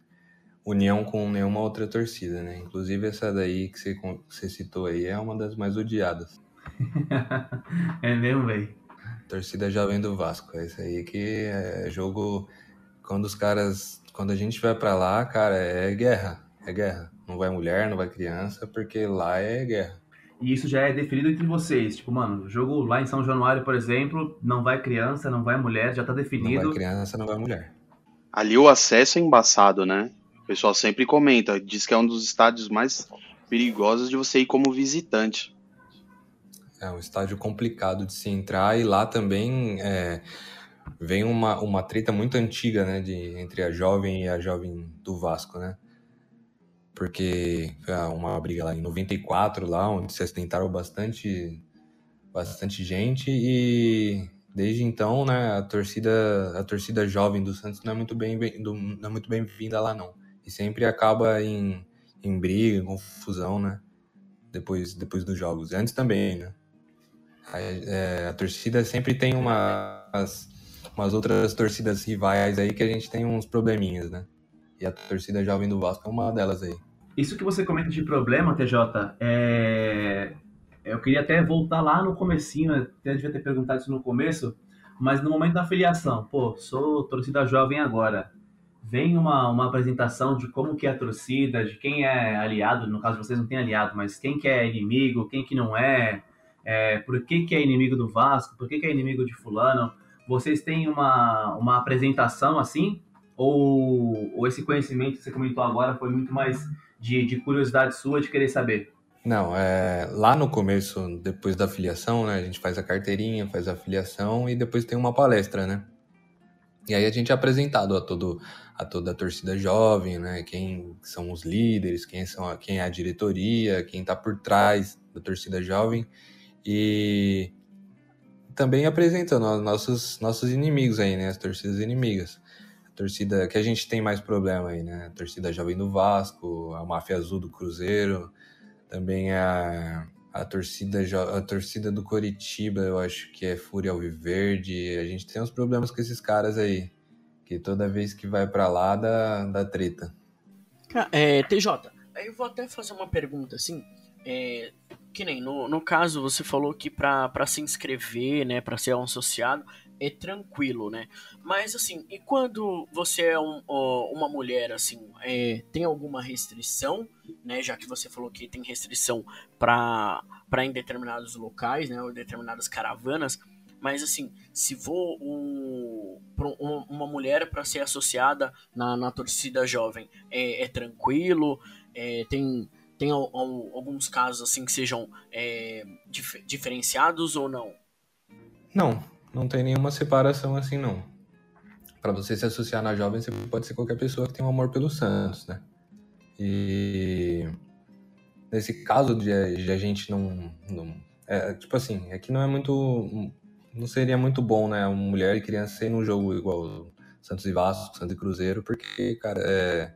união com nenhuma outra torcida, né? Inclusive essa daí que você, que você citou aí é uma das mais odiadas. [LAUGHS] é mesmo, velho? Torcida Jovem do Vasco. É isso aí que é jogo. Quando os caras. Quando a gente vai para lá, cara, é guerra. É guerra. Não vai mulher, não vai criança, porque lá é guerra. E isso já é definido entre vocês. Tipo, mano, jogo lá em São Januário, por exemplo, não vai criança, não vai mulher, já tá definido. Não vai criança, não vai mulher. Ali o acesso é embaçado, né? O pessoal sempre comenta, diz que é um dos estádios mais perigosos de você ir como visitante. É um estádio complicado de se entrar e lá também é, vem uma, uma treta muito antiga, né, de, entre a jovem e a jovem do Vasco, né? Porque foi uma briga lá em 94, lá, onde se acidentaram bastante, bastante gente e desde então, né, a torcida, a torcida jovem do Santos não é muito bem, não é muito bem-vinda lá, não. E sempre acaba em, em briga, em confusão, né? Depois, depois dos jogos. Antes também, né? A, é, a torcida sempre tem umas, umas outras torcidas rivais aí que a gente tem uns probleminhas, né? E a torcida jovem do Vasco é uma delas aí. Isso que você comenta de problema, TJ, é... eu queria até voltar lá no comecinho, até devia ter perguntado isso no começo, mas no momento da filiação, pô, sou torcida jovem agora, vem uma, uma apresentação de como que é a torcida, de quem é aliado, no caso vocês não têm aliado, mas quem que é inimigo, quem que não é, é, por que, que é inimigo do Vasco, por que, que é inimigo de fulano. vocês têm uma, uma apresentação assim? Ou, ou esse conhecimento que você comentou agora foi muito mais de, de curiosidade sua de querer saber? Não, é, lá no começo, depois da filiação, né, a gente faz a carteirinha, faz a filiação e depois tem uma palestra, né? E aí a gente é apresentado a, todo, a toda a torcida jovem, né? Quem são os líderes, quem, são, quem é a diretoria, quem está por trás da torcida jovem. E também apresentando nossos, nossos inimigos aí, né? As torcidas inimigas. A torcida que a gente tem mais problema aí, né? A torcida jovem do Vasco, a máfia azul do Cruzeiro, também a, a torcida a torcida do Coritiba, eu acho que é Fúria Alviverde. A gente tem uns problemas com esses caras aí, que toda vez que vai para lá dá, dá treta. É, TJ, eu vou até fazer uma pergunta assim. É, que nem no, no caso você falou que para se inscrever, né, para ser um associado, é tranquilo, né? Mas assim, e quando você é um, uma mulher, assim, é, tem alguma restrição, né? Já que você falou que tem restrição para em determinados locais, né? Ou determinadas caravanas. Mas assim, se vou um, uma mulher para ser associada na, na torcida jovem, é, é tranquilo? É, tem tem alguns casos assim que sejam é, dif diferenciados ou não? Não, não tem nenhuma separação assim, não. Para você se associar na jovem, você pode ser qualquer pessoa que tem um amor pelo Santos, né? E nesse caso de, de a gente não, não é, tipo assim, é que não é muito, não seria muito bom, né, uma mulher e criança ser num jogo igual Santos e Vasco, Santos e Cruzeiro, porque, cara, é,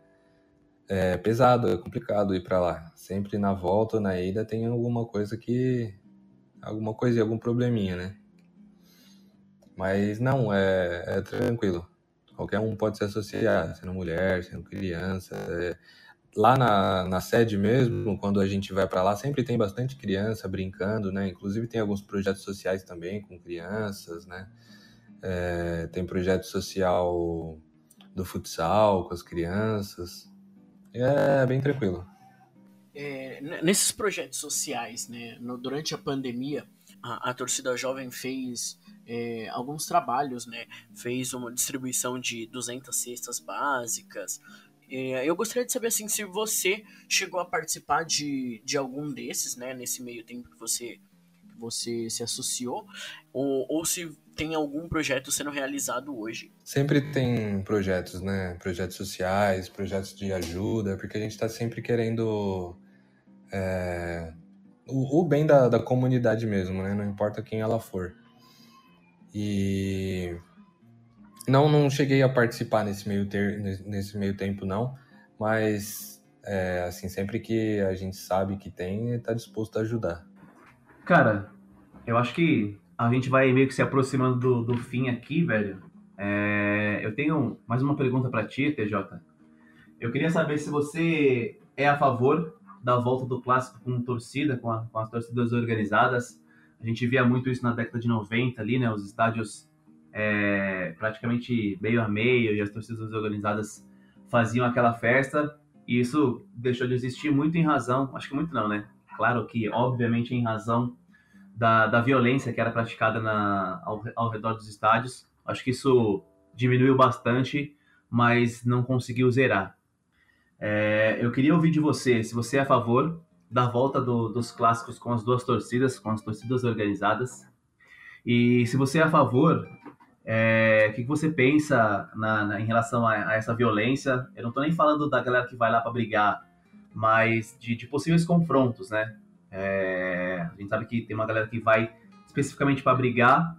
é pesado, é complicado ir para lá. Sempre na volta, na ida, tem alguma coisa que, alguma coisa, algum probleminha, né? Mas não, é, é tranquilo. Qualquer um pode se associar, sendo mulher, sendo criança. É... Lá na, na sede mesmo, quando a gente vai para lá, sempre tem bastante criança brincando, né? Inclusive tem alguns projetos sociais também com crianças, né? É, tem projeto social do futsal com as crianças. É bem tranquilo. É, nesses projetos sociais, né? No, durante a pandemia, a, a torcida jovem fez é, alguns trabalhos, né? Fez uma distribuição de 200 cestas básicas. É, eu gostaria de saber assim se você chegou a participar de, de algum desses, né? Nesse meio tempo que você que você se associou, ou, ou se tem algum projeto sendo realizado hoje. Sempre tem projetos, né? Projetos sociais, projetos de ajuda, porque a gente está sempre querendo é, o, o, bem da, da comunidade mesmo, né? Não importa quem ela for. E não, não cheguei a participar nesse meio, ter, nesse meio tempo, não, mas é, assim, sempre que a gente sabe que tem, está disposto a ajudar. Cara, eu acho que a gente vai meio que se aproximando do, do fim aqui, velho. É, eu tenho mais uma pergunta para ti, TJ. Eu queria saber se você é a favor da volta do clássico com torcida, com, a, com as torcidas organizadas, a gente via muito isso na década de 90 ali, né? Os estádios é, praticamente meio a meio e as torcidas organizadas faziam aquela festa e isso deixou de existir muito em razão, acho que muito não, né? Claro que, obviamente, em razão da, da violência que era praticada na, ao, ao redor dos estádios. Acho que isso diminuiu bastante, mas não conseguiu zerar. É, eu queria ouvir de você, se você é a favor da volta do, dos clássicos com as duas torcidas, com as torcidas organizadas. E se você é a favor, é, o que, você pensa na, na, em relação a, a, essa violência? Eu não estou nem falando da galera que vai lá para brigar, mas de, de, possíveis confrontos, né? É, a gente sabe que tem uma galera que vai especificamente para brigar,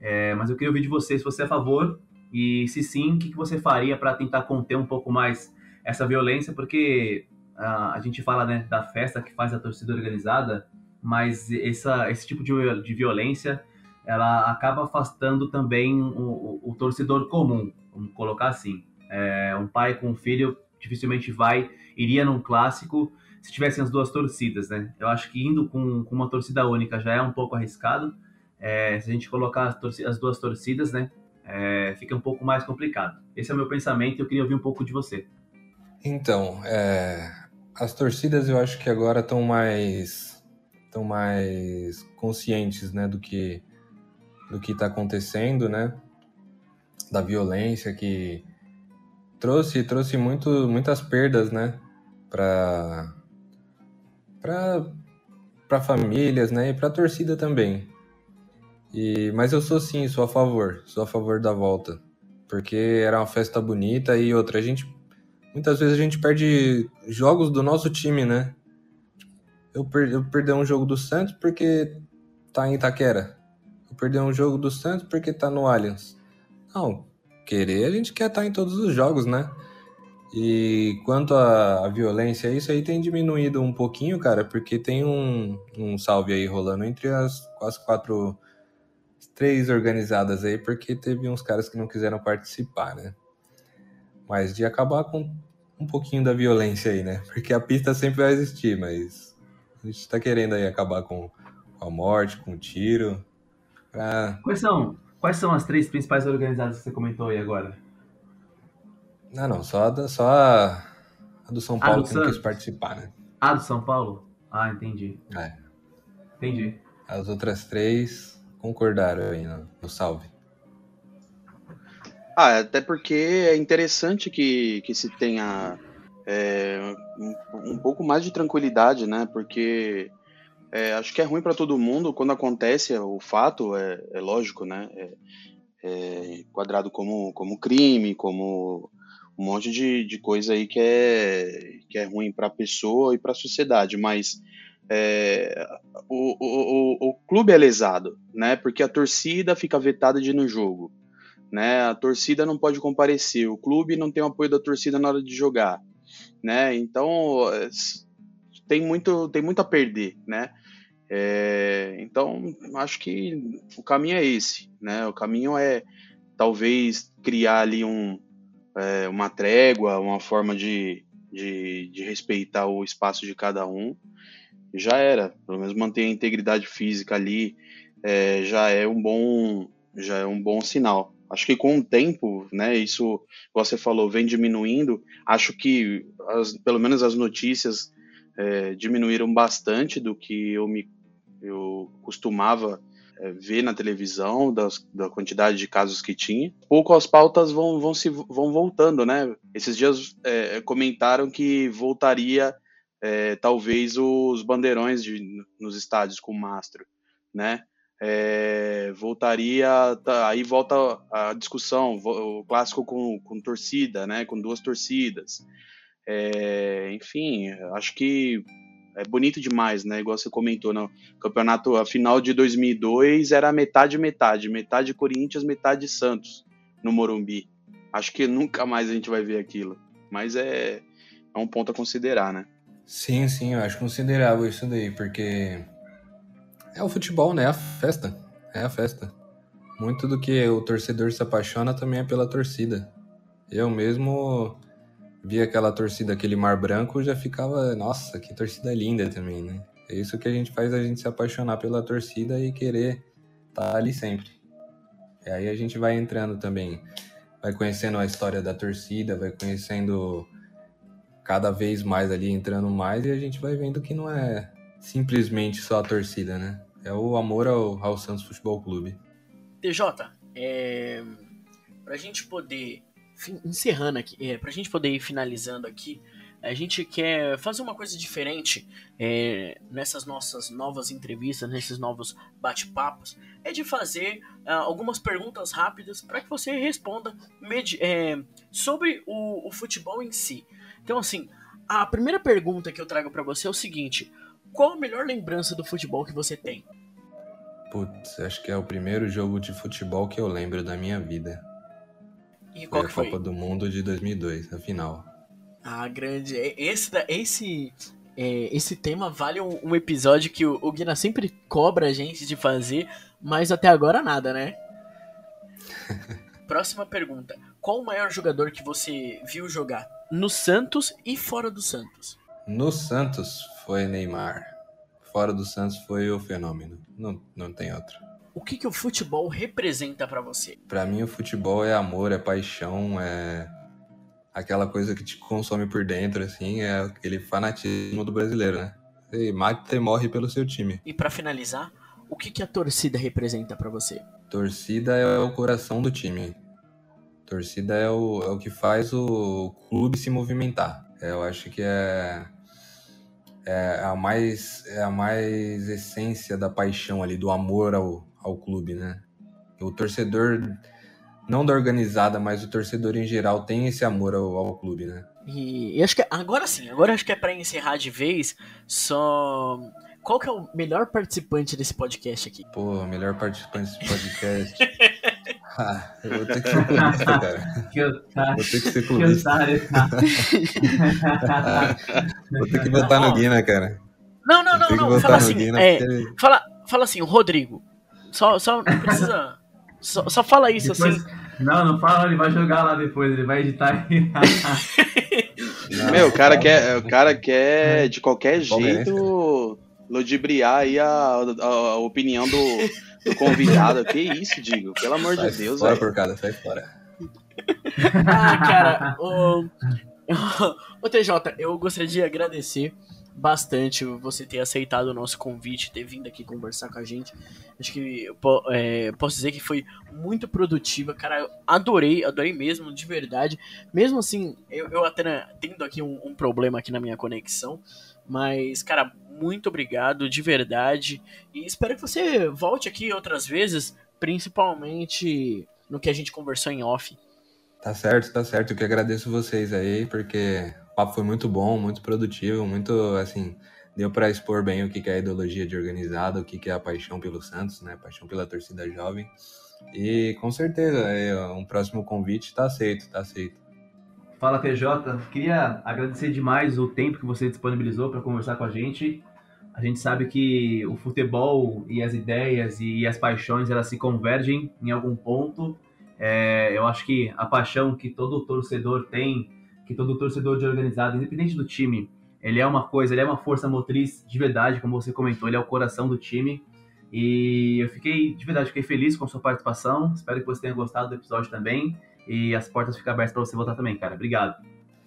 é, mas eu queria ouvir de você se você é a favor e se sim, o que, que você faria para tentar conter um pouco mais essa violência, porque a gente fala né, da festa que faz a torcida organizada, mas essa, esse tipo de, de violência ela acaba afastando também o, o, o torcedor comum, vamos colocar assim. É, um pai com um filho dificilmente vai, iria num clássico se tivessem as duas torcidas, né? Eu acho que indo com, com uma torcida única já é um pouco arriscado. É, se a gente colocar as, as duas torcidas, né? É, fica um pouco mais complicado. Esse é o meu pensamento e eu queria ouvir um pouco de você. Então, é, as torcidas eu acho que agora estão mais estão mais conscientes, né, do que do que está acontecendo, né? da violência que trouxe trouxe muito, muitas perdas, né, para para famílias, né, e para torcida também. E mas eu sou sim, sou a favor, sou a favor da volta, porque era uma festa bonita e outra a gente muitas vezes a gente perde jogos do nosso time, né? Eu, per, eu perdi um jogo do Santos porque tá em Itaquera. Eu perdi um jogo do Santos porque tá no Allianz. Não, querer a gente quer estar tá em todos os jogos, né? E quanto à violência, isso aí tem diminuído um pouquinho, cara, porque tem um, um salve aí rolando entre as, as quatro, as três organizadas aí, porque teve uns caras que não quiseram participar, né? Mas de acabar com um pouquinho da violência aí, né? [LAUGHS] Porque a pista sempre vai existir, mas a gente tá querendo aí acabar com a morte, com o tiro. Pra... Quais são, quais são as três principais organizadas que você comentou aí agora? Não, não, só a, da, só a, a do São Paulo do que não quis participar, né? Ah, do São Paulo? Ah, entendi. É. Entendi. As outras três concordaram aí no, no salve. Ah, até porque é interessante que, que se tenha é, um, um, pouco mais de tranquilidade, né? Porque é, acho que é ruim para todo mundo quando acontece o fato, é, é lógico, né? É, é quadrado como, como crime, como um monte de, de coisa aí que é, que é ruim para a pessoa e para a sociedade, mas é, o, o, o, clube é lesado, né? Porque a torcida fica vetada de ir no jogo, né? A torcida não pode comparecer, o clube não tem o apoio da torcida na hora de jogar, né? Então tem muito, tem muito a perder, né? É, então acho que o caminho é esse, né? O caminho é talvez criar ali um, é, uma trégua, uma forma de, de, de, respeitar o espaço de cada um, já era. Pelo menos manter a integridade física ali é, já é um bom já é um bom sinal. Acho que com o tempo, né, isso, você falou, vem diminuindo. Acho que, as, pelo menos as notícias é, diminuíram bastante do que eu me eu costumava ver na televisão das, da quantidade de casos que tinha. Pouco as pautas vão, vão se vão voltando, né? Esses dias é, comentaram que voltaria é, talvez os bandeirões de, nos estádios com mastro, né? É, voltaria, tá, aí volta a discussão, o clássico com, com torcida, né? Com duas torcidas. É, enfim, acho que é bonito demais, né? Igual você comentou, no campeonato, a final de 2002 era metade metade, metade Corinthians, metade Santos no Morumbi. Acho que nunca mais a gente vai ver aquilo, mas é, é um ponto a considerar, né? Sim, sim, eu acho considerável isso daí, porque é o futebol, né? É a festa, é a festa. Muito do que o torcedor se apaixona também é pela torcida. Eu mesmo via aquela torcida, aquele mar branco, já ficava, nossa, que torcida linda também, né? É isso que a gente faz a gente se apaixonar pela torcida e querer estar tá ali sempre. E aí a gente vai entrando também, vai conhecendo a história da torcida, vai conhecendo cada vez mais ali, entrando mais, e a gente vai vendo que não é simplesmente só a torcida, né? É o amor ao, ao Santos Futebol Clube. TJ, é... pra gente poder encerrando aqui, é, pra gente poder ir finalizando aqui, a gente quer fazer uma coisa diferente é, nessas nossas novas entrevistas, nesses novos bate-papos, é de fazer uh, algumas perguntas rápidas para que você responda é, sobre o, o, futebol em si. Então, assim, a primeira pergunta que eu trago para você é o seguinte: qual a melhor lembrança do futebol que você tem? Putz, acho que é o primeiro jogo de futebol que eu lembro da minha vida. E qual foi a Copa do Mundo de 2002, a final. Ah, grande. Esse, esse, é, esse tema vale um, um, episódio que o, o Guina sempre cobra a gente de fazer, mas até agora nada, né? [LAUGHS] Próxima pergunta. Qual o maior jogador que você viu jogar no Santos e fora do Santos? No Santos foi Neymar. Fora do Santos foi o Fenômeno. Não, não tem outro o que, que o futebol representa para você? Para mim, o futebol é amor, é paixão, é aquela coisa que te consome por dentro, assim, é aquele fanatismo do brasileiro, né? Você mata e morre pelo seu time. E para finalizar, o que, que a torcida representa para você? Torcida é o coração do time. Torcida é o, é o que faz o clube se movimentar. Eu acho que é, é a mais é a mais essência da paixão ali, do amor ao, ao clube, né? O torcedor, não da organizada, mas o torcedor em geral tem esse amor ao, ao clube, né? E, e acho que agora sim, agora acho que é pra encerrar de vez, só. Qual que é o melhor participante desse podcast aqui? Pô, melhor participante desse podcast. [LAUGHS] ah, eu vou ter que ser clubista, cara. Que otário. Vou ter que ser otário. [LAUGHS] Ah, vou ter que votar no Guina, cara. Não, não, não, não. Fala assim, Guina, é, porque- fala, fala assim, o Rodrigo. Só, só precisa. só, só fala isso Depois- assim. Não, não fala, ele vai jogar lá depois, ele vai editar e. [LAUGHS] Meu, o cara quer, o cara quer de qualquer jeito ludibriar aí a, a- a opinião do, do convidado. Que isso, Digo? Pelo amor Sai de Deus, fora, velho. porcada, sai fora. Ah, cara, o, o TJ, eu gostaria de agradecer bastante você ter aceitado o nosso convite, ter vindo aqui conversar com a gente. Acho que é, posso dizer que foi muito produtiva, cara. Adorei, adorei mesmo, de verdade. Mesmo assim, eu, eu até né, tendo aqui um, um problema aqui na minha conexão, mas, cara, muito obrigado, de verdade. E espero que você volte aqui outras vezes, principalmente no que a gente conversou em off. Tá certo, tá certo. Eu que agradeço vocês aí, porque papo foi muito bom, muito produtivo, muito, assim, deu pra expor bem o que é a ideologia de organizado, o que é a paixão pelo Santos, né? Paixão pela torcida jovem. E com certeza, é, um próximo convite tá aceito, tá aceito. Fala TJ, queria agradecer demais o tempo que você disponibilizou para conversar com a gente. A gente sabe que o futebol e as ideias e as paixões elas se convergem em algum ponto. É, eu acho que a paixão que todo torcedor tem, que todo torcedor de organizado, independente do time, ele é uma coisa, ele é uma força motriz de verdade, como você comentou, ele é o coração do time. E eu fiquei, de verdade, fiquei feliz com a sua participação. Espero que você tenha gostado do episódio também. E as portas ficam abertas para você voltar também, cara. Obrigado.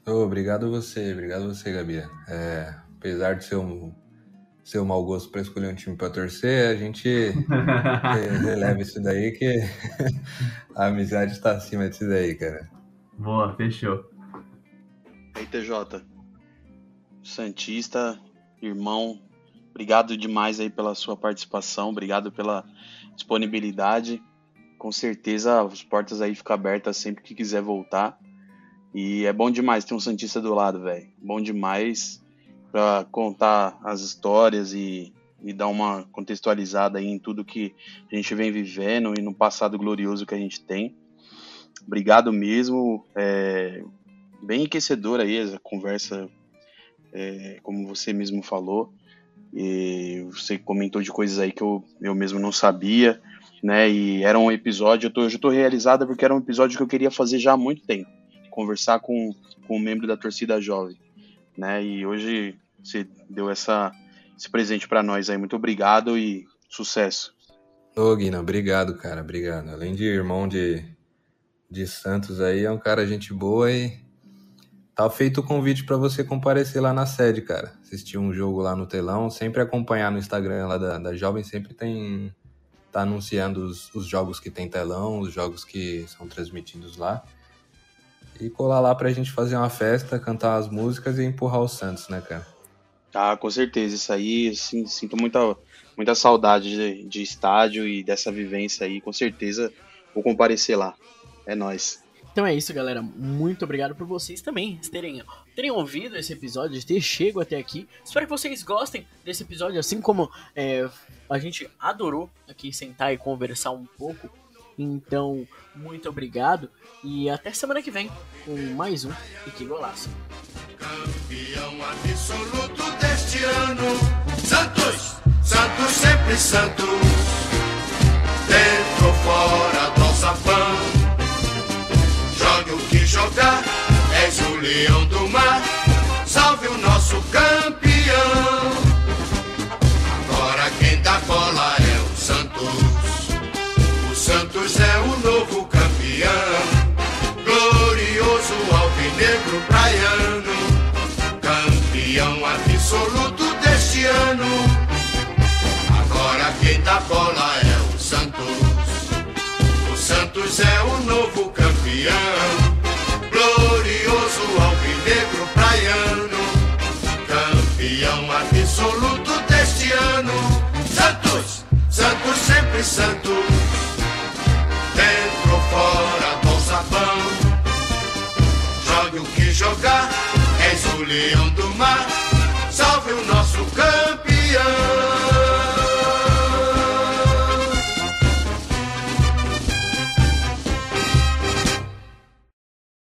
Ô, obrigado você, obrigado você, Gabi. É, apesar de ser um, ser um mau gosto para escolher um time para torcer, a gente re- [LAUGHS] releva isso daí que [LAUGHS] a amizade está acima disso daí, cara. Boa, fechou. Aí, TJ. Santista, irmão, obrigado demais aí pela sua participação, obrigado pela disponibilidade. Com certeza as portas aí ficam abertas sempre que quiser voltar. E é bom demais ter um Santista do lado, velho. Bom demais pra contar as histórias e, e dar uma contextualizada aí em tudo que a gente vem vivendo e no passado glorioso que a gente tem. Obrigado mesmo. É, bem enriquecedora aí essa conversa, é, como você mesmo falou. E você comentou de coisas aí que eu, eu mesmo não sabia, né? E era um episódio, eu tô, eu tô realizada porque era um episódio que eu queria fazer já há muito tempo. Conversar com, com um membro da torcida jovem, né? E hoje você deu essa, esse presente para nós aí. Muito obrigado e sucesso. Ô, Guina, obrigado, cara, obrigado. Além de irmão de, de Santos aí, é um cara gente boa e tá feito o convite pra você comparecer lá na sede, cara. Assistir um jogo lá no telão, sempre acompanhar no Instagram lá da, da Jovem, sempre tem tá anunciando os, os jogos que tem telão, os jogos que são transmitidos lá. E colar lá pra gente fazer uma festa, cantar as músicas e empurrar o Santos, né, cara? Ah, com certeza. Isso aí, assim, sinto muita, muita saudade de, de estádio e dessa vivência aí. Com certeza vou comparecer lá. É nóis. Então é isso, galera. Muito obrigado por vocês também terem, terem ouvido esse episódio, de ter chego até aqui. Espero que vocês gostem desse episódio, assim como é, a gente adorou aqui sentar e conversar um pouco. Então, muito obrigado e até semana que vem com mais um E Golaço. Campeão absoluto deste ano. Santos, Santos sempre Santos. Dentro fora do alçapão. Jogar, és o leão do mar. Salve o nosso campeão. Agora quem dá bola é o Santos. O Santos é o novo campeão. Glorioso alvinegro praiano. Campeão absoluto deste ano. Agora quem dá bola é o Santos. O Santos é o novo campeão. Sempre Santos, dentro ou fora bom sabão. Jogue o que jogar, és o leão do mar, salve o nosso campeão.